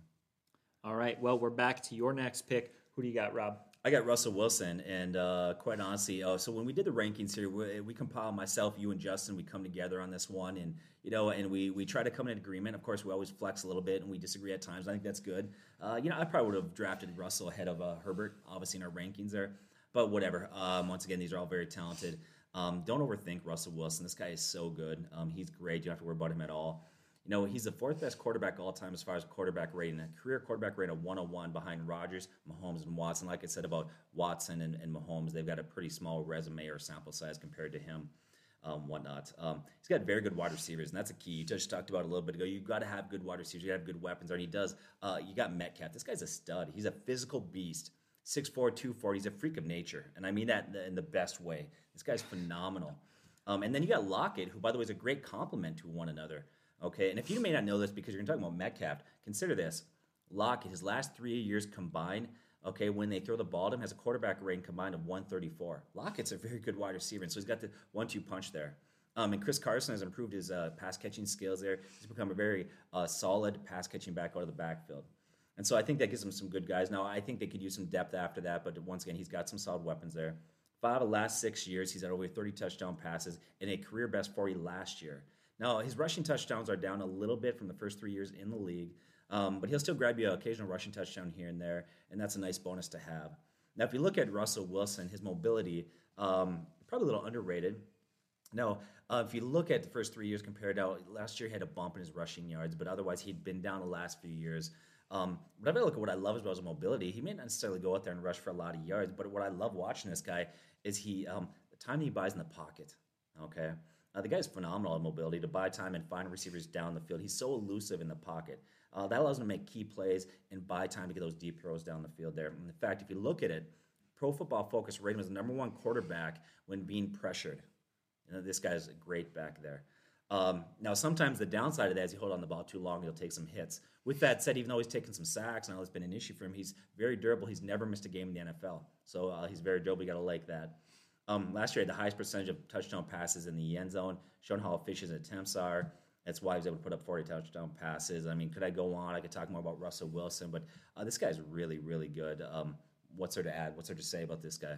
all right, well, we're back to your next pick. Who do you got, Rob? I got Russell Wilson, and uh, quite honestly, uh, so when we did the rankings here, we, we compiled myself, you, and Justin. We come together on this one, and you know, and we we try to come in agreement. Of course, we always flex a little bit, and we disagree at times. I think that's good. Uh, you know, I probably would have drafted Russell ahead of uh, Herbert, obviously in our rankings there, but whatever. Um, once again, these are all very talented. Um, don't overthink Russell Wilson. This guy is so good. Um, he's great. You don't have to worry about him at all. You know, he's the fourth best quarterback all time as far as quarterback rating. A career quarterback rating of 101 behind Rodgers, Mahomes, and Watson. Like I said about Watson and, and Mahomes, they've got a pretty small resume or sample size compared to him. Um, whatnot. Um, he's got very good wide receivers, and that's a key. You just talked about a little bit ago. You've got to have good wide receivers. You got to have good weapons, and he does. Uh, you got Metcalf. This guy's a stud. He's a physical beast. 6'4", 240. He's a freak of nature, and I mean that in the, best way. This guy's phenomenal. Um, and then you got Lockett, who, by the way, is a great complement to one another. Okay, and if you may not know this because you're talking about Metcalf, consider this: Lockett, his last three years combined, okay, when they throw the ball to him, has a quarterback rating combined of 134. Lockett's a very good wide receiver, and so he's got the one-two punch there. Um, and Chris Carson has improved his uh, pass catching skills there. He's become a very uh, solid pass catching back out of the backfield. And so I think that gives him some good guys. Now, I think they could use some depth after that, but once again, he's got some solid weapons there. Five of the last six years, he's had over 30 touchdown passes and a career best 40 last year. Now, his rushing touchdowns are down a little bit from the first three years in the league, um, but he'll still grab you an occasional rushing touchdown here and there, and that's a nice bonus to have. Now, if you look at Russell Wilson, his mobility, um, probably a little underrated. Now, uh, if you look at the first three years compared out, last year he had a bump in his rushing yards, but otherwise he'd been down the last few years. Um, if I look at what I love about his mobility, he may not necessarily go out there and rush for a lot of yards, but what I love watching this guy is he um, the time he buys in the pocket. Okay, uh, the guy's phenomenal in mobility to buy time and find receivers down the field. He's so elusive in the pocket. Uh, that allows him to make key plays and buy time to get those deep throws down the field there. And in fact, if you look at it, Pro Football Focus rated him as the number one quarterback when being pressured. You know, this guy's great back there. Um, now, sometimes the downside of that is you hold on the ball too long, he'll take some hits. With that said, even though he's taken some sacks, and all it's been an issue for him, he's very durable. He's never missed a game in the NFL. So uh, he's very durable. You got to like that. Um, last year, had the highest percentage of touchdown passes in the end zone, showing how efficient his attempts are. That's why he was able to put up 40 touchdown passes. I mean, could I go on? I could talk more about Russell Wilson, but uh, this guy's really, really good. Um, what's there to add? What's there to say about this guy?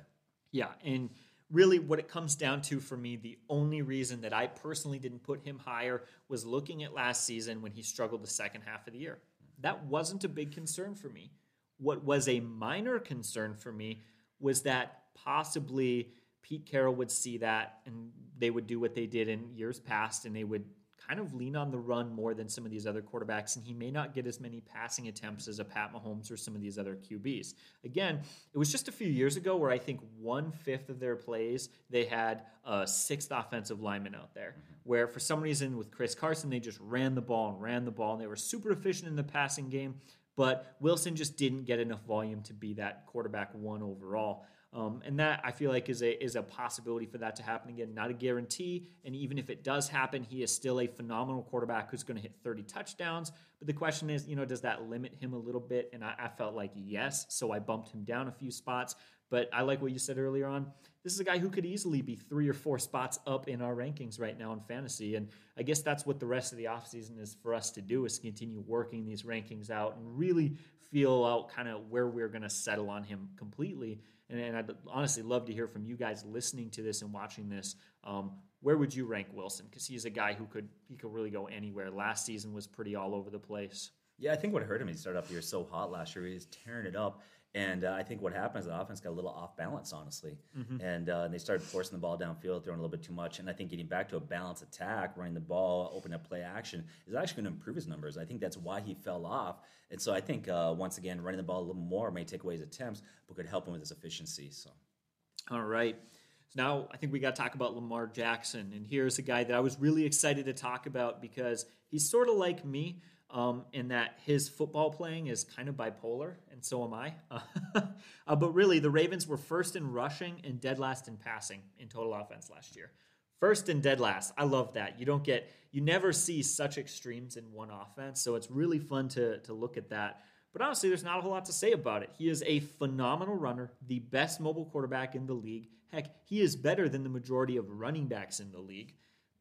Yeah, and really what it comes down to for me, the only reason that I personally didn't put him higher was looking at last season when he struggled the second half of the year. That wasn't a big concern for me. What was a minor concern for me was that possibly Pete Carroll would see that and they would do what they did in years past and they would kind of lean on the run more than some of these other quarterbacks, and he may not get as many passing attempts as a Pat Mahomes or some of these other QBs. Again, it was just a few years ago where I think one fifth of their plays they had a sixth offensive lineman out there, mm-hmm. where for some reason with Chris Carson they just ran the ball and ran the ball, and they were super efficient in the passing game. But Wilson just didn't get enough volume to be that quarterback one overall. Um, and that I feel like is a is a possibility for that to happen again. Not a guarantee, and even if it does happen, he is still a phenomenal quarterback who's going to hit 30 touchdowns. But the question is, you know, does that limit him a little bit? And I, I felt like yes, so I bumped him down a few spots. But I like what you said earlier on. This is a guy who could easily be three or four spots up in our rankings right now in fantasy. And I guess that's what the rest of the offseason is for us to do is continue working these rankings out and really feel out kind of where we're going to settle on him completely. And, and, I'd honestly love to hear from you guys listening to this and watching this. Um, where would you rank Wilson? Because he's a guy who could he could really go anywhere. Last season was pretty all over the place. Yeah, I think what hurt him, he started off the year so hot last year. He was tearing it up. And uh, I think what happened is the offense got a little off balance, honestly. Mm-hmm. And uh, they started forcing the ball downfield, throwing a little bit too much. And I think getting back to a balanced attack, running the ball, opening up play action is actually going to improve his numbers. I think that's why he fell off. And so I think, uh, once again, running the ball a little more may take away his attempts, but could help him with his efficiency. So. All right. So now I think we got to talk about Lamar Jackson. And here's a guy that I was really excited to talk about because he's sort of like me um, in that his football playing is kind of bipolar, and so am I. uh, but really, the Ravens were first in rushing and dead last in passing in total offense last year. First and dead last. I love that. You don't get, you never see such extremes in one offense. So it's really fun to, to look at that. But honestly, there's not a whole lot to say about it. He is a phenomenal runner, the best mobile quarterback in the league. Heck, he is better than the majority of running backs in the league.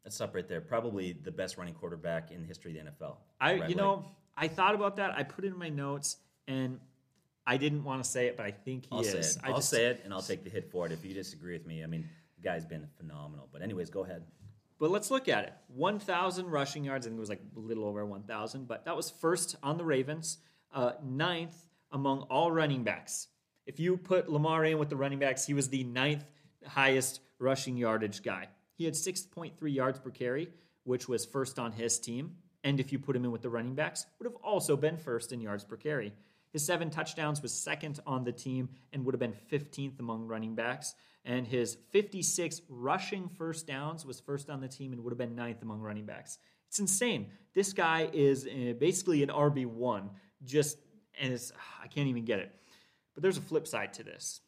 Let's stop right there. Probably the best running quarterback in the history of the NFL. I, right you know, I thought about that. I put it in my notes, and I didn't want to say it, but I think he I'll is. say it. I I'll just- say it, and I'll take the hit for it if you disagree with me. I mean, the guy's been phenomenal. But anyways, go ahead. But let's look at it. 1,000 rushing yards. I think it was like a little over 1,000, but that was first on the Ravens, uh, ninth among all running backs. If you put Lamar in with the running backs, he was the ninth highest rushing yardage guy. He had 6.3 yards per carry, which was first on his team. And if you put him in with the running backs, would have also been first in yards per carry. His seven touchdowns was second on the team and would have been 15th among running backs. And his 56 rushing first downs was first on the team and would have been ninth among running backs. It's insane. This guy is uh, basically an RB1, just, and it's, I can't even get it. But there's a flip side to this.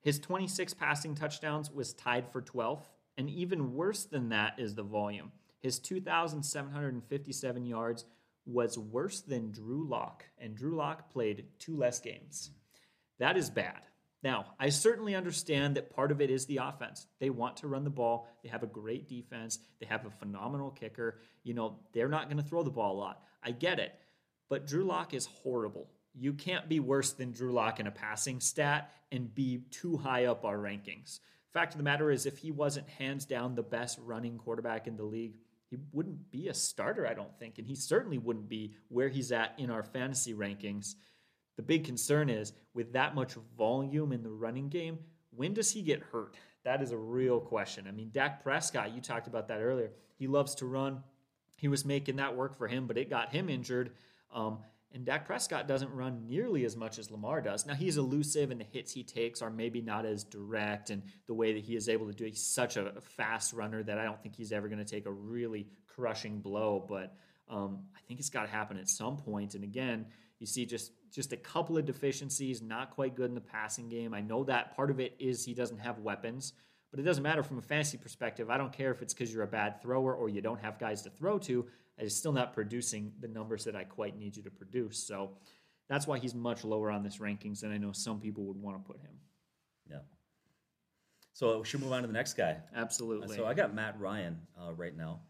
His 26 passing touchdowns was tied for 12th, and even worse than that is the volume. His 2,757 yards was worse than Drew Lock, and Drew Lock played two less games. That is bad. Now, I certainly understand that part of it is the offense. They want to run the ball. They have a great defense. They have a phenomenal kicker. You know, they're not going to throw the ball a lot. I get it. But Drew Lock is horrible. You can't be worse than Drew Lock in a passing stat and be too high up our rankings. Fact of the matter is, if he wasn't hands down the best running quarterback in the league, he wouldn't be a starter, I don't think. And he certainly wouldn't be where he's at in our fantasy rankings. The big concern is with that much volume in the running game, when does he get hurt? That is a real question. I mean, Dak Prescott, you talked about that earlier. He loves to run. He was making that work for him, but it got him injured. Um, and Dak Prescott doesn't run nearly as much as Lamar does. Now, he's elusive, and the hits he takes are maybe not as direct, and the way that he is able to do he's such a fast runner that I don't think he's ever going to take a really crushing blow. But um, I think it's got to happen at some point. And again, you see just just a couple of deficiencies, not quite good in the passing game. I know that part of it is he doesn't have weapons, but it doesn't matter from a fantasy perspective. I don't care if it's because you're a bad thrower or you don't have guys to throw to. It's still not producing the numbers that I quite need you to produce. So that's why he's much lower on this rankings than I know some people would want to put him. Yeah. So we should move on to the next guy. Absolutely. So I got Matt Ryan uh, right now.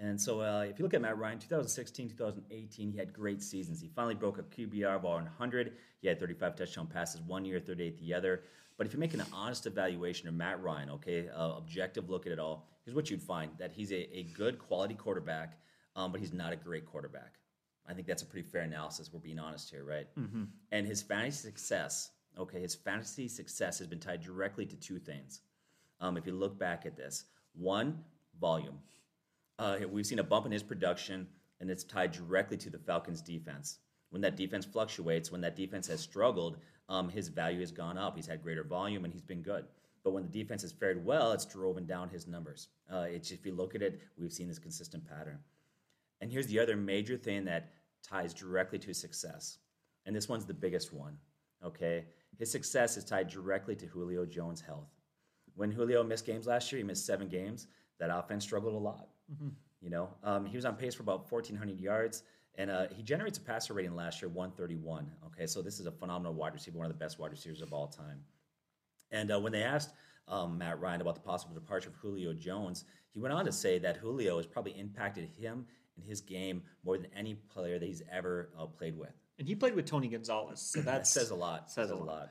And so uh, if you look at Matt Ryan, 2016, 2018, he had great seasons. He finally broke a QBR of 100. He had 35 touchdown passes one year, 38 the other. But if you're making an honest evaluation of Matt Ryan, okay, uh, objective look at it all, here's what you'd find that he's a, a good quality quarterback, um, but he's not a great quarterback. I think that's a pretty fair analysis. We're being honest here, right? Mm-hmm. And his fantasy success, okay, his fantasy success has been tied directly to two things. Um, if you look back at this, one, volume. Uh, we've seen a bump in his production, and it's tied directly to the Falcons' defense. When that defense fluctuates, when that defense has struggled, um, his value has gone up. He's had greater volume, and he's been good. But when the defense has fared well, it's driven down his numbers. Uh, it's, if you look at it, we've seen this consistent pattern. And here's the other major thing that ties directly to his success. And this one's the biggest one, okay? His success is tied directly to Julio Jones' health. When Julio missed games last year, he missed seven games. That offense struggled a lot. Mm-hmm. You know, um, he was on pace for about 1,400 yards, and uh, he generates a passer rating last year 131. Okay, so this is a phenomenal wide receiver, one of the best wide receivers of all time. And uh, when they asked um, Matt Ryan about the possible departure of Julio Jones, he went on to say that Julio has probably impacted him and his game more than any player that he's ever uh, played with. and he played with Tony Gonzalez, so That says a lot. Says a lot.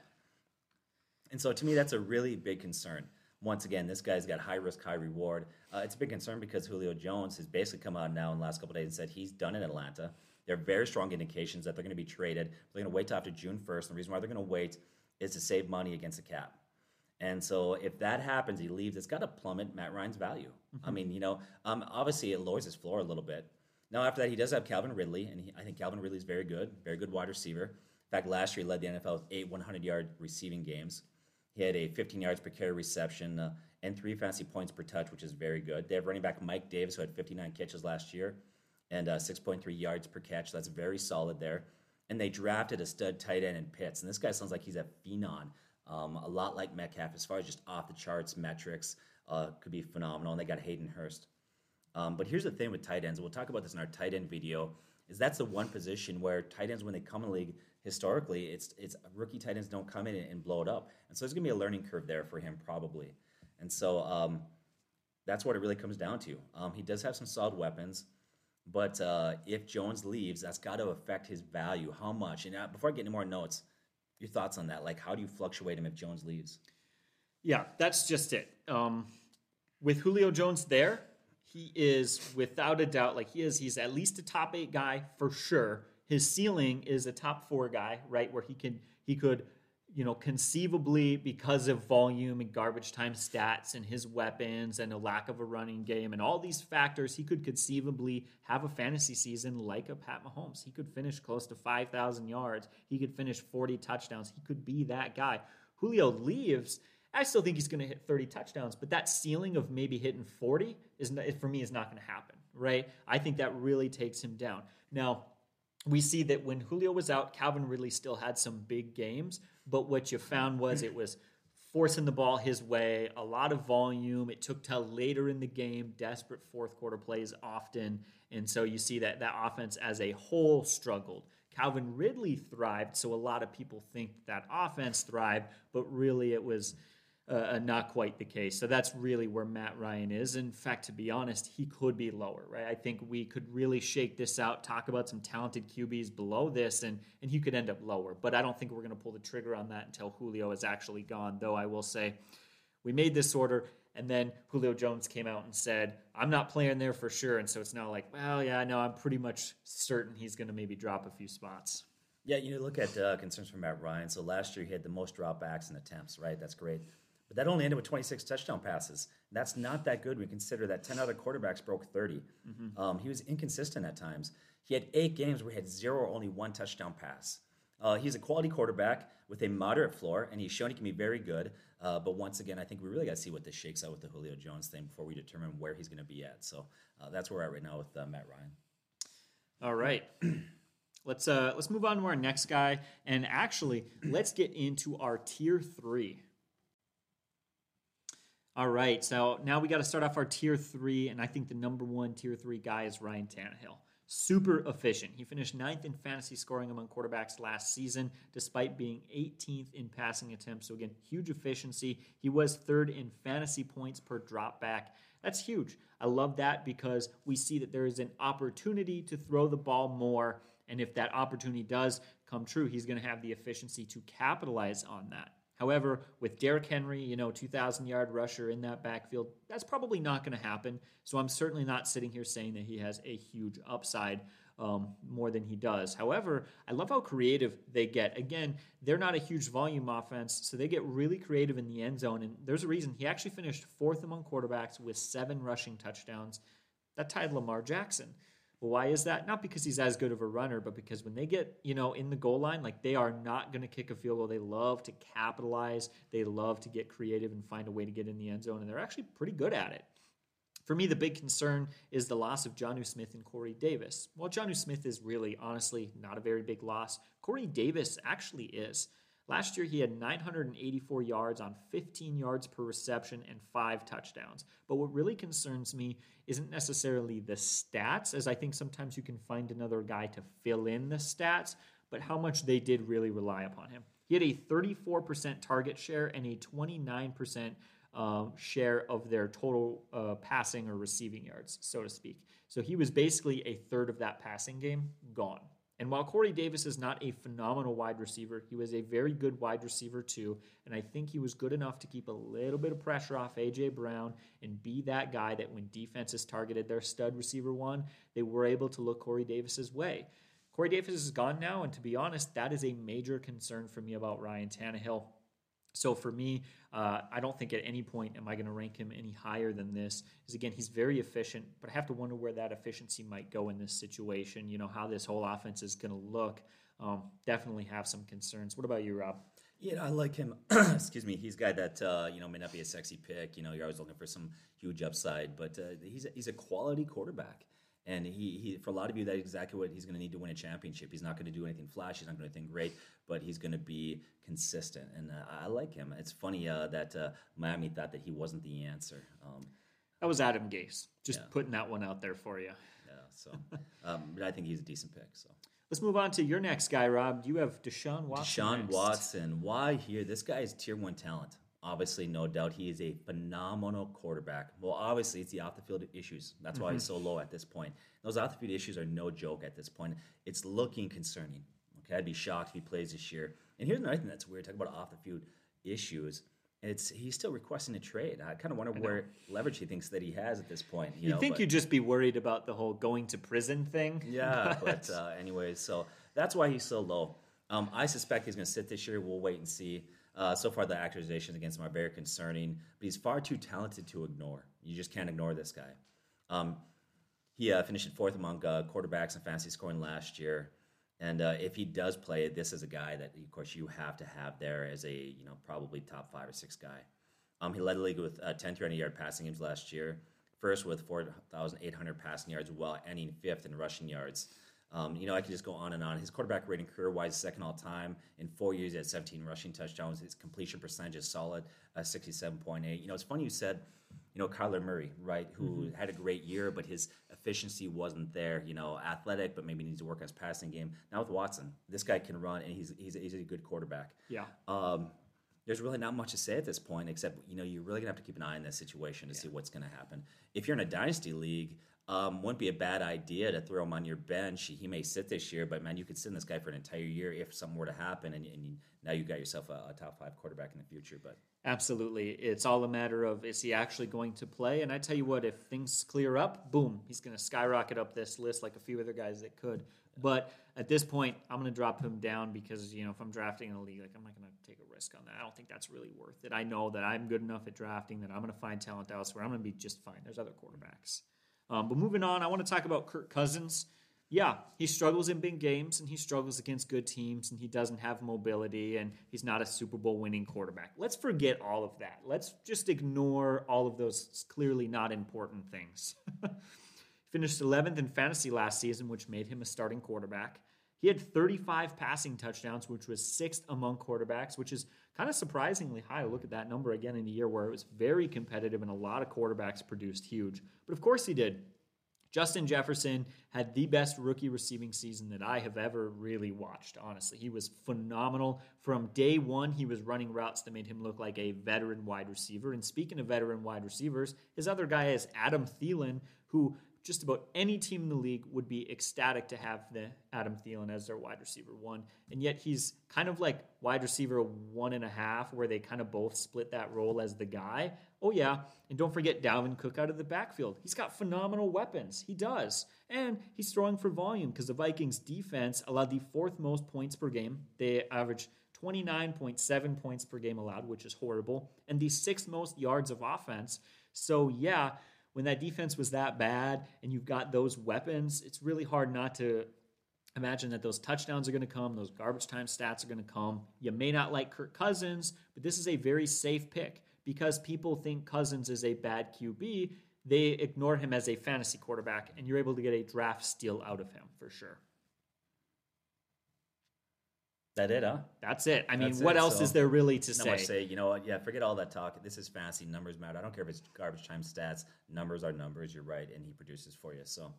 And so to me, that's a really big concern. Once again, this guy's got high risk, high reward. Uh, it's a big concern because Julio Jones has basically come out now in the last couple days and said he's done in Atlanta. There are very strong indications that they're going to be traded. They're going to wait till after June 1st. And The reason why they're going to wait is to save money against the cap. And so if that happens, he leaves, it's got to plummet Matt Ryan's value. I mean, you know, um, obviously it lowers his floor a little bit. Now, after that, he does have Calvin Ridley, and he, I think Calvin Ridley is very good, very good wide receiver. In fact, last year he led the NFL with eight 100 yard receiving games. He had a 15 yards per carry reception uh, and three fantasy points per touch, which is very good. They have running back Mike Davis, who had 59 catches last year and uh, 6.3 yards per catch. That's very solid there. And they drafted a stud tight end in Pitts. And this guy sounds like he's a phenom, um, a lot like Metcalf as far as just off the charts metrics. Uh, could be phenomenal. And they got Hayden Hurst. Um, but here's the thing with tight ends. We'll talk about this in our tight end video. Is that's the one position where tight ends, when they come in the league, historically, it's it's rookie tight ends don't come in and blow it up, and so there's gonna be a learning curve there for him probably, and so um, that's what it really comes down to. Um, he does have some solid weapons, but uh, if Jones leaves, that's got to affect his value. How much? And uh, before I get any more notes, your thoughts on that? Like, how do you fluctuate him if Jones leaves? Yeah, that's just it. Um, with Julio Jones there, he is without a doubt like he is. He's at least a top eight guy for sure. His ceiling is a top four guy, right? Where he can he could you know, conceivably because of volume and garbage time stats and his weapons and a lack of a running game and all these factors, he could conceivably have a fantasy season like a Pat Mahomes. He could finish close to 5,000 yards. He could finish 40 touchdowns. He could be that guy. Julio leaves. I still think he's going to hit 30 touchdowns, but that ceiling of maybe hitting 40 is for me is not going to happen, right? I think that really takes him down. Now, we see that when Julio was out, Calvin Ridley still had some big games, but what you found was it was forcing the ball his way, a lot of volume. It took till later in the game, desperate fourth quarter plays often, and so you see that that offense as a whole struggled. Calvin Ridley thrived, so a lot of people think that offense thrived, but really it was uh, uh, not quite the case. So that's really where Matt Ryan is. In fact, to be honest, he could be lower, right? I think we could really shake this out, talk about some talented QBs below this, and and he could end up lower. But I don't think we're going to pull the trigger on that until Julio is actually gone. Though I will say, we made this order. And then Julio Jones came out and said, I'm not playing there for sure. And so it's now like, well, yeah, no, I'm pretty much certain he's going to maybe drop a few spots. Yeah, you look at uh, concerns from Matt Ryan. So last year he had the most dropbacks and attempts, right? That's great. But that only ended with 26 touchdown passes. That's not that good when you consider that 10 other quarterbacks broke 30. Mm-hmm. Um, he was inconsistent at times. He had eight games where he had zero or only one touchdown pass. Uh, he's a quality quarterback with a moderate floor, and he's shown he can be very good. Uh, but once again, I think we really got to see what this shakes out with the Julio Jones thing before we determine where he's going to be at. So uh, that's where we're at right now with uh, Matt Ryan. All right. let's uh, let's move on to our next guy, and actually, let's get into our tier three. All right, so now we got to start off our tier three, and I think the number one tier three guy is Ryan Tannehill. Super efficient. He finished ninth in fantasy scoring among quarterbacks last season, despite being 18th in passing attempts. So, again, huge efficiency. He was third in fantasy points per drop back. That's huge. I love that because we see that there is an opportunity to throw the ball more. And if that opportunity does come true, he's going to have the efficiency to capitalize on that. However, with Derrick Henry, you know, 2,000 yard rusher in that backfield, that's probably not going to happen. So I'm certainly not sitting here saying that he has a huge upside um, more than he does. However, I love how creative they get. Again, they're not a huge volume offense, so they get really creative in the end zone. And there's a reason he actually finished fourth among quarterbacks with seven rushing touchdowns. That tied Lamar Jackson. Why is that? Not because he's as good of a runner, but because when they get, you know, in the goal line, like they are not going to kick a field goal. They love to capitalize. They love to get creative and find a way to get in the end zone, and they're actually pretty good at it. For me, the big concern is the loss of Jonnu Smith and Corey Davis. Well, Jonnu Smith is really, honestly, not a very big loss. Corey Davis actually is. Last year, he had 984 yards on 15 yards per reception and five touchdowns. But what really concerns me isn't necessarily the stats, as I think sometimes you can find another guy to fill in the stats, but how much they did really rely upon him. He had a 34% target share and a 29% um, share of their total uh, passing or receiving yards, so to speak. So he was basically a third of that passing game gone. And while Corey Davis is not a phenomenal wide receiver, he was a very good wide receiver too. And I think he was good enough to keep a little bit of pressure off A.J. Brown and be that guy that when defenses targeted their stud receiver one, they were able to look Corey Davis's way. Corey Davis is gone now, and to be honest, that is a major concern for me about Ryan Tannehill. So for me, uh, I don't think at any point am I going to rank him any higher than this. Because again, he's very efficient, but I have to wonder where that efficiency might go in this situation. You know how this whole offense is going to look. Um, definitely have some concerns. What about you, Rob? Yeah, I like him. Excuse me. He's a guy that uh, you know may not be a sexy pick. You know, you're always looking for some huge upside, but uh, he's a, he's a quality quarterback. And he, he, for a lot of you, that's exactly what he's going to need to win a championship. He's not going to do anything flash. He's not going to do anything great, but he's going to be consistent. And uh, I like him. It's funny uh, that uh, Miami thought that he wasn't the answer. Um, that was Adam Gase. Just Yeah. putting that one out there for you. yeah, so, um, but I think he's a decent pick. So. Let's move on to your next guy, Rob. You have Deshaun Watson. Deshaun next. Watson. Why here? This guy is tier one talent. Obviously, no doubt, he is a phenomenal quarterback. Well, obviously, it's the off the field issues. That's why he's so low at this point. Those off the field issues are no joke at this point. It's looking concerning. Okay, I'd be shocked if he plays this year. And here's another thing that's weird. Talk about off the field issues. It's he's still requesting a trade. I kind of wonder where leverage he thinks that he has at this point. You You'd know, think but- you'd just be worried about the whole going to prison thing. yeah, but uh, anyways, so that's why he's so low. Um, I suspect he's going to sit this year. We'll wait and see. Uh, so far, the accusations against him are very concerning, but he's far too talented to ignore. You just can't ignore this guy. Um, he uh, finished fourth among uh, quarterbacks in fantasy scoring last year. And uh, if he does play, this is a guy that, of course, you have to have there as a you know probably top five or six guy. Um, he led the league with uh, 10 300 yard passing games last year, first with 4,800 passing yards, while ending fifth in rushing yards. Um, you know, I could just go on and on. His quarterback rating career wise, second all time. In four years, he had 17 rushing touchdowns. His completion percentage is solid, uh, 67.8. You know, it's funny you said, you know, Kyler Murray, right, who had a great year, but his efficiency wasn't there. You know, athletic, but maybe needs to work on his passing game. Now with Watson, this guy can run, and he's he's, he's a good quarterback. Yeah. Um, there's really not much to say at this point, except you know you're really gonna have to keep an eye on this situation to see what's gonna happen. If you're in a dynasty league, um, wouldn't be a bad idea to throw him on your bench. He may sit this year, but man, you could sit this guy for an entire year if something were to happen, and, and you, now you got yourself a, a top five quarterback in the future. But Absolutely. It's all a matter of is he actually going to play? And I tell you what, if things clear up, boom, he's going to skyrocket up this list like a few other guys that could. But at this point, I'm going to drop him down because, you know, if I'm drafting in a league, like I'm not going to take a risk on that. I don't think that's really worth it. I know that I'm good enough at drafting that I'm going to find talent elsewhere. I'm going to be just fine. There's other quarterbacks. Um, but moving on, I want to talk about Kirk Cousins. Yeah, he struggles in big games and he struggles against good teams and he doesn't have mobility and he's not a Super Bowl winning quarterback. Let's forget all of that. Let's just ignore all of those clearly not important things. Finished 11th in fantasy last season, which made him a starting quarterback. He had 35 passing touchdowns, which was sixth among quarterbacks, which is kind of surprisingly high. Look at that number again in a year where it was very competitive and a lot of quarterbacks produced huge. But of course he did. Justin Jefferson had the best rookie receiving season that I have ever really watched, honestly. He was phenomenal. From day one, he was running routes that made him look like a veteran wide receiver. And speaking of veteran wide receivers, his other guy is Adam Thielen, who just about any team in the league would be ecstatic to have the Adam Thielen as their wide receiver one. And yet he's kind of like wide receiver one and a half, where they kind of both split that role as the guy. Oh, yeah. And don't forget Dalvin Cook out of the backfield. He's got phenomenal weapons. He does. And he's throwing for volume because the Vikings defense allowed the fourth most points per game. They averaged 29.7 points per game allowed, which is horrible, and the sixth most yards of offense. So, yeah, when that defense was that bad and you've got those weapons, it's really hard not to imagine that those touchdowns are going to come, those garbage time stats are going to come. You may not like Kirk Cousins, but this is a very safe pick because people think Cousins is a bad QB. They ignore him as a fantasy quarterback, and you're able to get a draft steal out of him for sure. That it, huh? That's it. I mean, That's what it, else so is there really to say? say. You know what? Yeah, forget all that talk. This is fancy. Numbers matter. I don't care if it's garbage time stats. Numbers are numbers. You're right, and he produces for you. So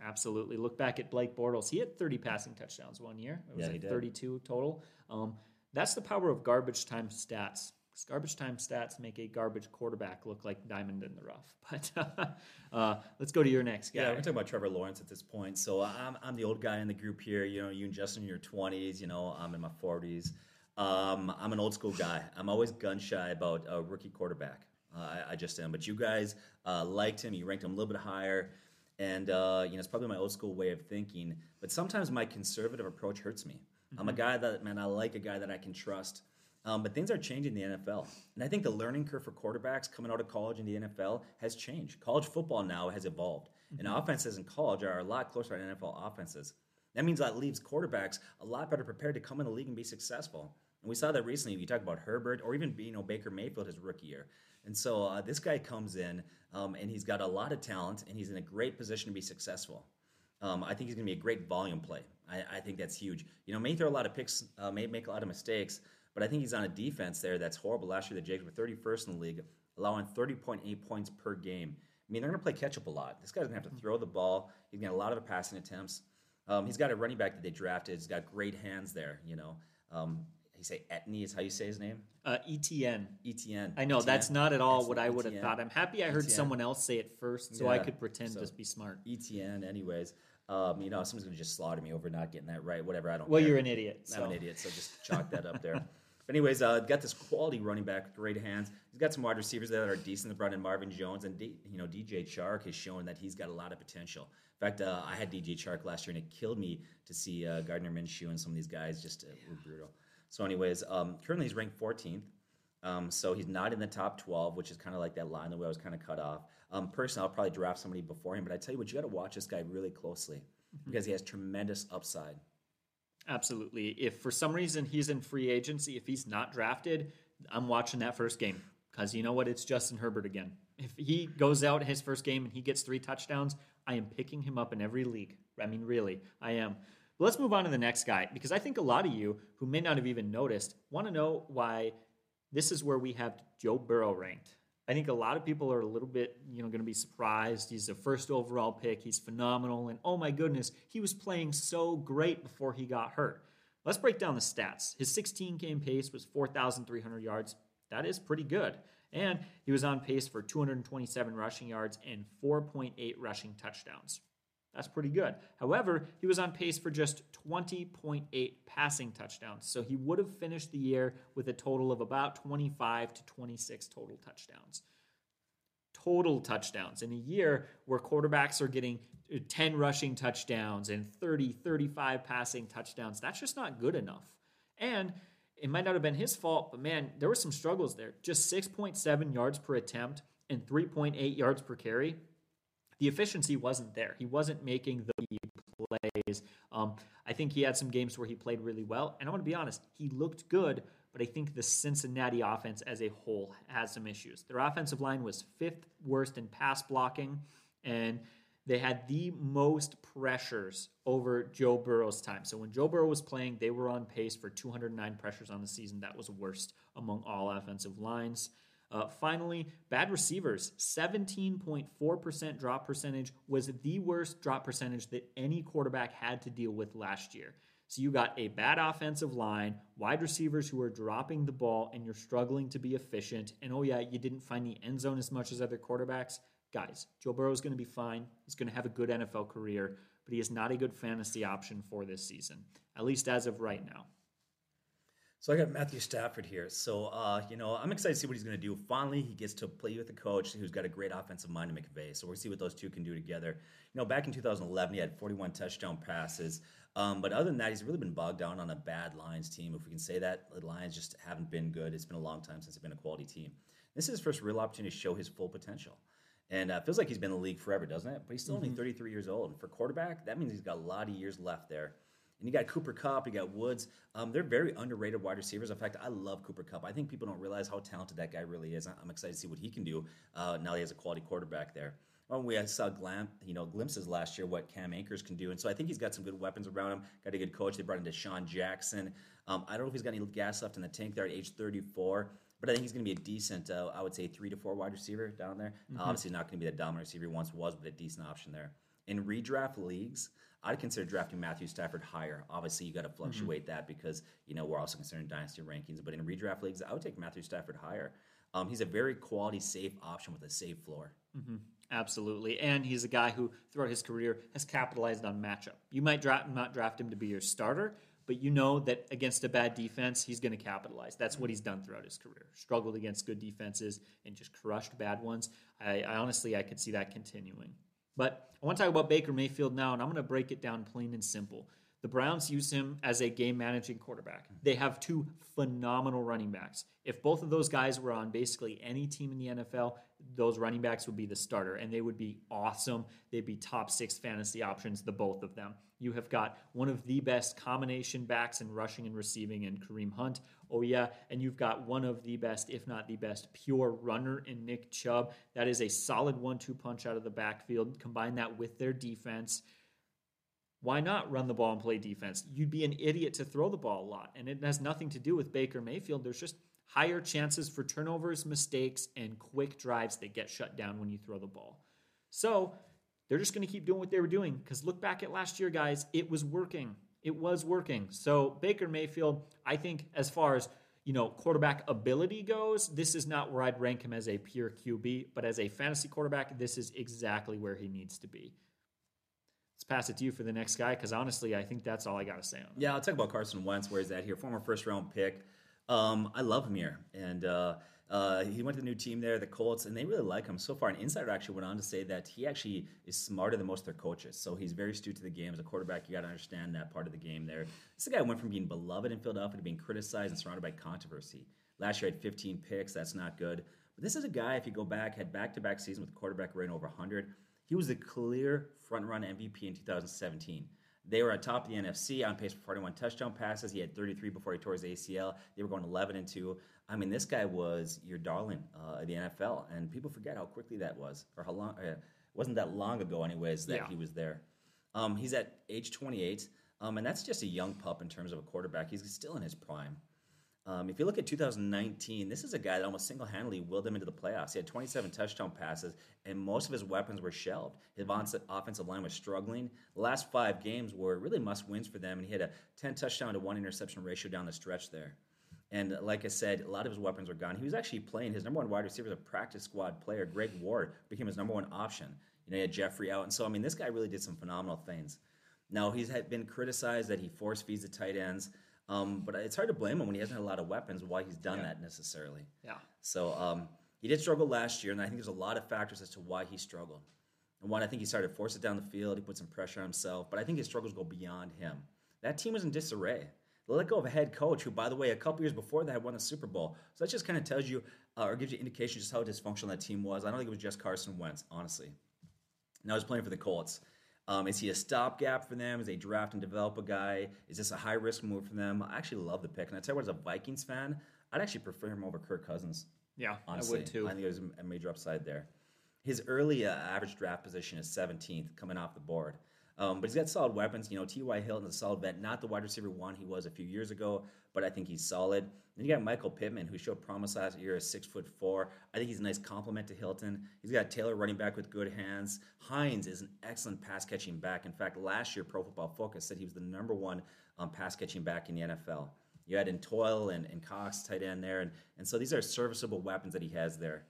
Absolutely. Look back at Blake Bortles. He had 30 passing touchdowns one year. It was Yeah, he like did. 32 total. Um, that's the power of garbage time stats. 'Cause Garbage time stats make a garbage quarterback look like diamond in the rough. But uh, let's go to your next guy. Yeah, we're talking about Trevor Lawrence at this point. So I'm, I'm the old guy in the group here. You know, you and Justin in your 20s. You know, I'm in my 40s. Um, I'm an old school guy. I'm always gun shy about a rookie quarterback. Uh, I, I just am. But you guys uh, liked him. You ranked him a little bit higher. And, uh, you know, it's probably my old school way of thinking. But sometimes my conservative approach hurts me. I'm a guy that, man, I like a guy that I can trust. Um, but things are changing in the NFL. And I think the learning curve for quarterbacks coming out of college in the NFL has changed. College football now has evolved. And offenses in college are a lot closer to NFL offenses. That means that leaves quarterbacks a lot better prepared to come in the league and be successful. And we saw that recently. If You talk about Herbert or even you know Baker Mayfield his rookie year. And so uh, this guy comes in um, and he's got a lot of talent and he's in a great position to be successful. Um, I think he's going to be a great volume play. I, I, think that's huge. You know, may throw a lot of picks, uh, may make a lot of mistakes, but I think he's on a defense there that's horrible. Last year, the Jags were 31st in the league, allowing 30.8 points per game. I mean, they're going to play catch up a lot. This guy's going to have to throw the ball. He's going to get a lot of passing attempts. Um, he's got a running back that they drafted. He's got great hands there. You know, um, you say Etney is how you say his name. Uh, Etienne. Etienne. I know Etienne. that's not at all what I would have thought. I'm happy I heard Etienne. someone else say it first, so I could pretend so- to be smart. Etienne. Anyways, um, you know, someone's going to just slaughter me over not getting that right. Whatever. I don't. Well, care. you're an idiot. I'm an idiot, so just chalk that up there. But anyways, uh, got this quality running back, great hands. He's got some wide receivers that are decent. They brought in Marvin Jones and D, you know DJ Chark has shown that he's got a lot of potential. In fact, uh, I had DJ Chark last year, and it killed me to see uh, Gardner Minshew and some of these guys just uh, were brutal. So, anyways, um, currently he's ranked 14th. Um, so he's not in the top 12, which is kind of like that line the way I was kind of cut off. Um, personally, I'll probably draft somebody before him, but I tell you what, you got to watch this guy really closely because he has tremendous upside. Absolutely. If for some reason he's in free agency, if he's not drafted, I'm watching that first game because you know what? It's Justin Herbert again. If he goes out his first game and he gets three touchdowns, I am picking him up in every league. I mean, really, I am. But let's move on to the next guy because I think a lot of you who may not have even noticed want to know why this is where we have Joe Burrow ranked. I think a lot of people are a little bit, you know, going to be surprised. He's the first overall pick. He's phenomenal, and oh my goodness, he was playing so great before he got hurt. Let's break down the stats. His 16 game pace was 4,300 yards. That is pretty good. And he was on pace for 227 rushing yards and 4.8 rushing touchdowns. That's pretty good. However, he was on pace for just 20.8 passing touchdowns. So he would have finished the year with a total of about 25 to 26 total touchdowns. Total touchdowns in a year where quarterbacks are getting uh, 10 rushing touchdowns and 30, 35 passing touchdowns. That's just not good enough. And it might not have been his fault, but man, there were some struggles there. Just 6.7 yards per attempt and 3.8 yards per carry the efficiency wasn't there. He wasn't making the plays. Um, I think he had some games where he played really well. And I want to be honest, he looked good, but I think the Cincinnati offense as a whole has some issues. Their offensive line was fifth worst in pass blocking, and they had the most pressures over Joe Burrow's time. So when Joe Burrow was playing, they were on pace for 209 pressures on the season. That was worst among all offensive lines. Uh, finally, bad receivers. 17.4% drop percentage was the worst drop percentage that any quarterback had to deal with last year. So you got a bad offensive line, wide receivers who are dropping the ball, and you're struggling to be efficient. And oh, yeah, you didn't find the end zone as much as other quarterbacks. Guys, Joe Burrow is going to be fine. He's going to have a good NFL career, but he is not a good fantasy option for this season, at least as of right now. So I got Matthew Stafford here. So uh, you know, I'm excited to see what he's going to do. Finally, he gets to play with a coach who's got a great offensive mind to McVay. So we'll see what those two can do together. You know, back in 2011, he had 41 touchdown passes. Um, but other than that, he's really been bogged down on a bad Lions team, if we can say that. The Lions just haven't been good. It's been a long time since they've been a quality team. This is his first real opportunity to show his full potential. And uh, feels like he's been in the league forever, doesn't it? But he's still only 33 years old. And for quarterback, that means he's got a lot of years left there. And you got Cooper Kupp, you got Woods. Um, they're very underrated wide receivers. In fact, I love Cooper Kupp. I think people don't realize how talented that guy really is. I'm excited to see what he can do uh, now he has a quality quarterback there. Well, we saw glam, you know, glimpses last year what Cam Akers can do, and so I think he's got some good weapons around him. Got a good coach. They brought in DeSean Jackson. Um, I don't know if he's got any gas left in the tank there at age 34, but I think he's going to be a decent, uh, I would say, three to four wide receiver down there. Uh, obviously, not going to be the dominant receiver he once was, but a decent option there. In redraft leagues, I'd consider drafting Matthew Stafford higher. Obviously, you got to mm-hmm. fluctuate that because you know we're also considering dynasty rankings. But in redraft leagues, I would take Matthew Stafford higher. Um, he's a very quality, safe option with a safe floor. Mm-hmm. Absolutely. And he's a guy who, throughout his career, has capitalized on matchup. You might draft, not draft him to be your starter, but you know that against a bad defense, he's going to capitalize. That's what mm-hmm. he's done throughout his career. Struggled against good defenses and just crushed bad ones. I, I honestly, I could see that continuing. But I want to talk about Baker Mayfield now, and I'm going to break it down plain and simple. The Browns use him as a game managing quarterback. They have two phenomenal running backs. If both of those guys were on basically any team in the NFL, those running backs would be the starter and they would be awesome. They'd be top six fantasy options, the both of them. You have got one of the best combination backs in rushing and receiving in Kareem Hunt. Oh, yeah. And you've got one of the best, if not the best, pure runner in Nick Chubb. That is a solid one two punch out of the backfield. Combine that with their defense. Why not run the ball and play defense? You'd be an idiot to throw the ball a lot. And it has nothing to do with Baker Mayfield. There's just higher chances for turnovers, mistakes, and quick drives that get shut down when you throw the ball. So they're just going to keep doing what they were doing because look back at last year, guys. It was working. It was working. So Baker Mayfield, I think, as far as you know, quarterback ability goes, this is not where I'd rank him as a pure QB, but as a fantasy quarterback, this is exactly where he needs to be let's pass it to you for the next guy because honestly, I think that's all I got to say on. Yeah, I'll talk about Carson Wentz. Where he's at here, former first round pick. Um, I love him here, and uh, uh, he went to the new team there, the Colts, and they really like him so far. An insider actually went on to say that he actually is smarter than most of their coaches. So he's very astute to the game as a quarterback. You got to understand that part of the game there. This guy went from being beloved in Philadelphia to being criticized and surrounded by controversy. Last year, had 15 picks. That's not good. But this is a guy, if you go back, had back to back season with quarterback rating over 100. He was the clear front run MVP in 2017. They were at top of the NFC on pace for 41 touchdown passes. He had 33 before he tore his ACL. They were going 11 and 2. I mean, this guy was your darling uh, the NFL, and people forget how quickly that was, or how long. Uh, it wasn't that long ago, anyways, that yeah. he was there. Um, he's at age 28, um, and that's just a young pup in terms of a quarterback. He's still in his prime. Um, if you look at 2019, this is a guy that almost single handedly willed them into the playoffs. He had 27 touchdown passes, and most of his weapons were shelved. His offensive line was struggling. The last five games were really must wins for them, and he had a 10 touchdown to one interception ratio down the stretch there. And like I said, a lot of his weapons were gone. He was actually playing his number one wide receiver, a practice squad player. Greg Ward became his number one option. You know, he had Jeffery out, and so I mean, this guy really did some phenomenal things. Now he's had been criticized that he force feeds the tight ends. Um, but it's hard to blame him when he hasn't had a lot of weapons. Why he's done yeah. that necessarily? Yeah. So um, he did struggle last year, and I think there's a lot of factors as to why he struggled. And one, I think he started to force it down the field. He put some pressure on himself, but I think his struggles go beyond him. That team was in disarray. They let go of a head coach who, by the way, a couple years before that had won the Super Bowl. So that just kind of tells you uh, or gives you indication just how dysfunctional that team was. I don't think it was just Carson Wentz, honestly. Now he's playing for the Colts. Um, is he a stopgap for them? Is they draft and develop a guy? Is this a high risk move for them? I actually love the pick, and I tell you what, as a Vikings fan, I'd actually prefer him over Kirk Cousins. Yeah, honestly, I would too. I think there's a major upside there. His early uh, average draft position is 17th, coming off the board. Um, but he's got solid weapons. You know, T.Y. Hilton is a solid vet, not the wide receiver one he was a few years ago, but I think he's solid. Then you got Michael Pittman, who showed promise last year, is six foot four. I think he's a nice complement to Hilton. He's got Taylor running back with good hands. Hines is an excellent pass catching back. In fact, last year, Pro Football Focus said he was the number one um, pass catching back in the NFL. You had in Doyle and, and Cox tight end there, and, and so these are serviceable weapons that he has there.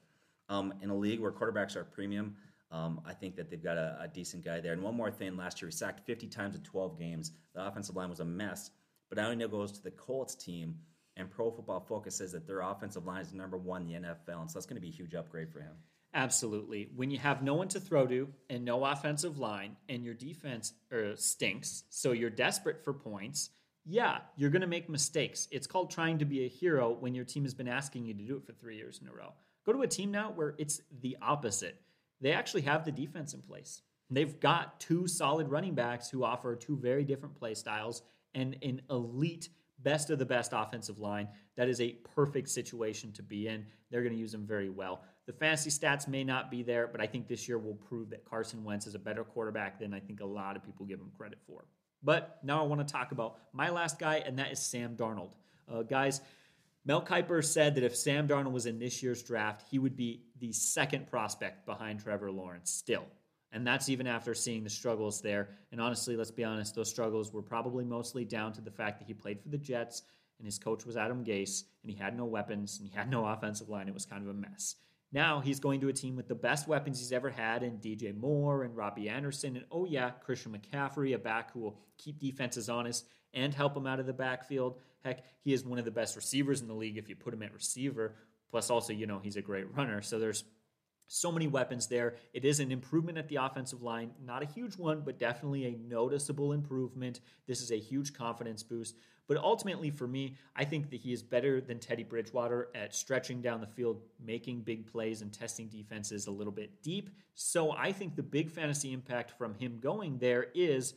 Um, in a league where quarterbacks are premium, um, I think that they've got a, a, decent guy there. And one more thing, last year he sacked 50 times in 12 games. The offensive line was a mess, but now he goes to the Colts team, and Pro Football Focus says that their offensive line is number one in the NFL, and so that's going to be a huge upgrade for him. Absolutely. When you have no one to throw to and no offensive line, and your defense er, stinks, so you're desperate for points. Yeah, you're going to make mistakes. It's called trying to be a hero when your team has been asking you to do it for three years in a row. Go to a team now where it's the opposite they actually have the defense in place. They've got two solid running backs who offer two very different play styles and an elite, best of the best offensive line. That is a perfect situation to be in. They're going to use them very well. The fantasy stats may not be there, but I think this year will prove that Carson Wentz is a better quarterback than I think a lot of people give him credit for. But now I want to talk about my last guy, and that is Sam Darnold. Uh, guys, Mel Kiper said that if Sam Darnold was in this year's draft, he would be the second prospect behind Trevor Lawrence still. And that's even after seeing the struggles there. And honestly, let's be honest, those struggles were probably mostly down to the fact that he played for the Jets and his coach was Adam Gase and he had no weapons and he had no offensive line. It was kind of a mess. Now he's going to a team with the best weapons he's ever had in DJ Moore and Robbie Anderson. And oh, yeah, Christian McCaffrey, a back who will keep defenses honest and help him out of the backfield. Heck, he is one of the best receivers in the league if you put him at receiver. Plus, also, you know, he's a great runner. So there's So many weapons there. It is an improvement at the offensive line. Not a huge one, but definitely a noticeable improvement. This is a huge confidence boost. But ultimately, for me, I think that he is better than Teddy Bridgewater at stretching down the field, making big plays, and testing defenses a little bit deep. So I think the big fantasy impact from him going there is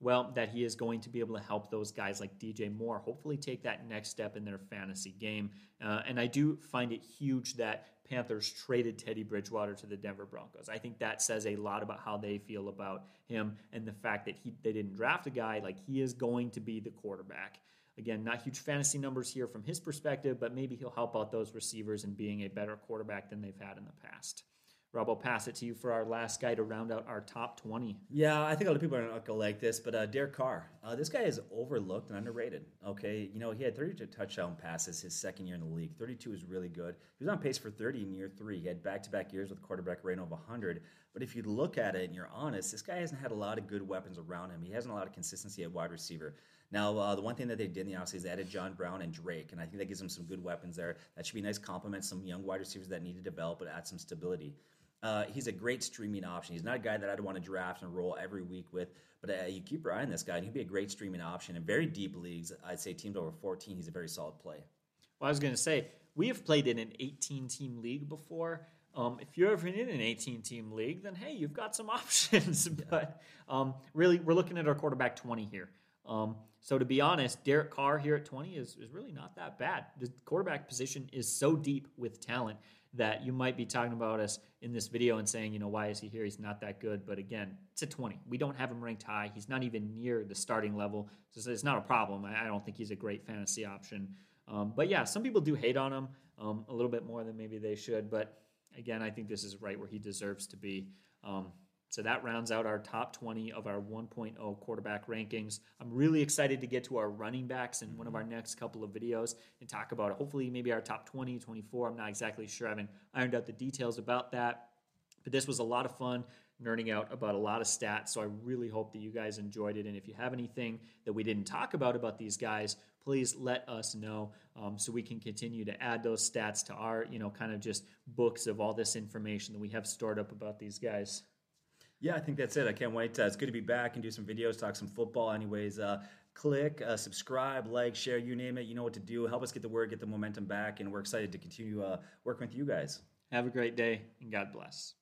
well, that he is going to be able to help those guys like DJ Moore hopefully take that next step in their fantasy game. Uh, and I do find it huge that Panthers traded Teddy Bridgewater to the Denver Broncos. I think that says a lot about how they feel about him and the fact that he they didn't draft a guy like he is going to be the quarterback. Again, not huge fantasy numbers here from his perspective, but maybe he'll help out those receivers in being a better quarterback than they've had in the past. Rob, I'll pass it to you for our last guy to round out our top 20. Yeah, I think a lot of people are going to like this, but uh, Derek Carr. Uh, this guy is overlooked and underrated. Okay, you know, he had 32 touchdown passes his second year in the league. 32 is really good. He was on pace for 30 in year three. He had back to back years with quarterback rating of 100. But if you look at it and you're honest, this guy hasn't had a lot of good weapons around him. He hasn't a lot of consistency at wide receiver. Now, uh, the one thing that they did in the offseason is added John Brown and Drake, and I think that gives them some good weapons there. That should be a nice compliment, some young wide receivers that need to develop but add some stability. Uh, he's a great streaming option. He's not a guy that I'd want to draft and roll every week with, but uh, you keep your eye on this guy, and he'd be a great streaming option. In very deep leagues, I'd say teams over 14, he's a very solid play. Well, I was going to say, we have played in an 18 team league before. Um, if you're ever in an 18 team league, then hey, you've got some options. but um, really, we're looking at our quarterback 20 here. Um, so to be honest, Derek Carr here at 20 is, is really not that bad. The quarterback position is so deep with talent that you might be talking about us in this video and saying, you know, why is he here? He's not that good. But again, it's a 20. We don't have him ranked high. He's not even near the starting level. So it's not a problem. I don't think he's a great fantasy option. Um, but yeah, some people do hate on him um, a little bit more than maybe they should. But again, I think this is right where he deserves to be. Um, so that rounds out our top 20 of our 1.0 quarterback rankings. I'm really excited to get to our running backs in one of our next couple of videos and talk about hopefully maybe our top 20, 24. I'm not exactly sure. I haven't ironed out the details about that. But this was a lot of fun nerding out about a lot of stats. So I really hope that you guys enjoyed it. And if you have anything that we didn't talk about about these guys, please let us know um, so we can continue to add those stats to our, you know, kind of just books of all this information that we have stored up about these guys. Yeah, I think that's it. I can't wait. Uh, it's good to be back and do some videos, talk some football. Anyways, uh, click, uh, subscribe, like, share, you name it. You know what to do. Help us get the word, get the momentum back, and we're excited to continue uh, working with you guys. Have a great day, and God bless.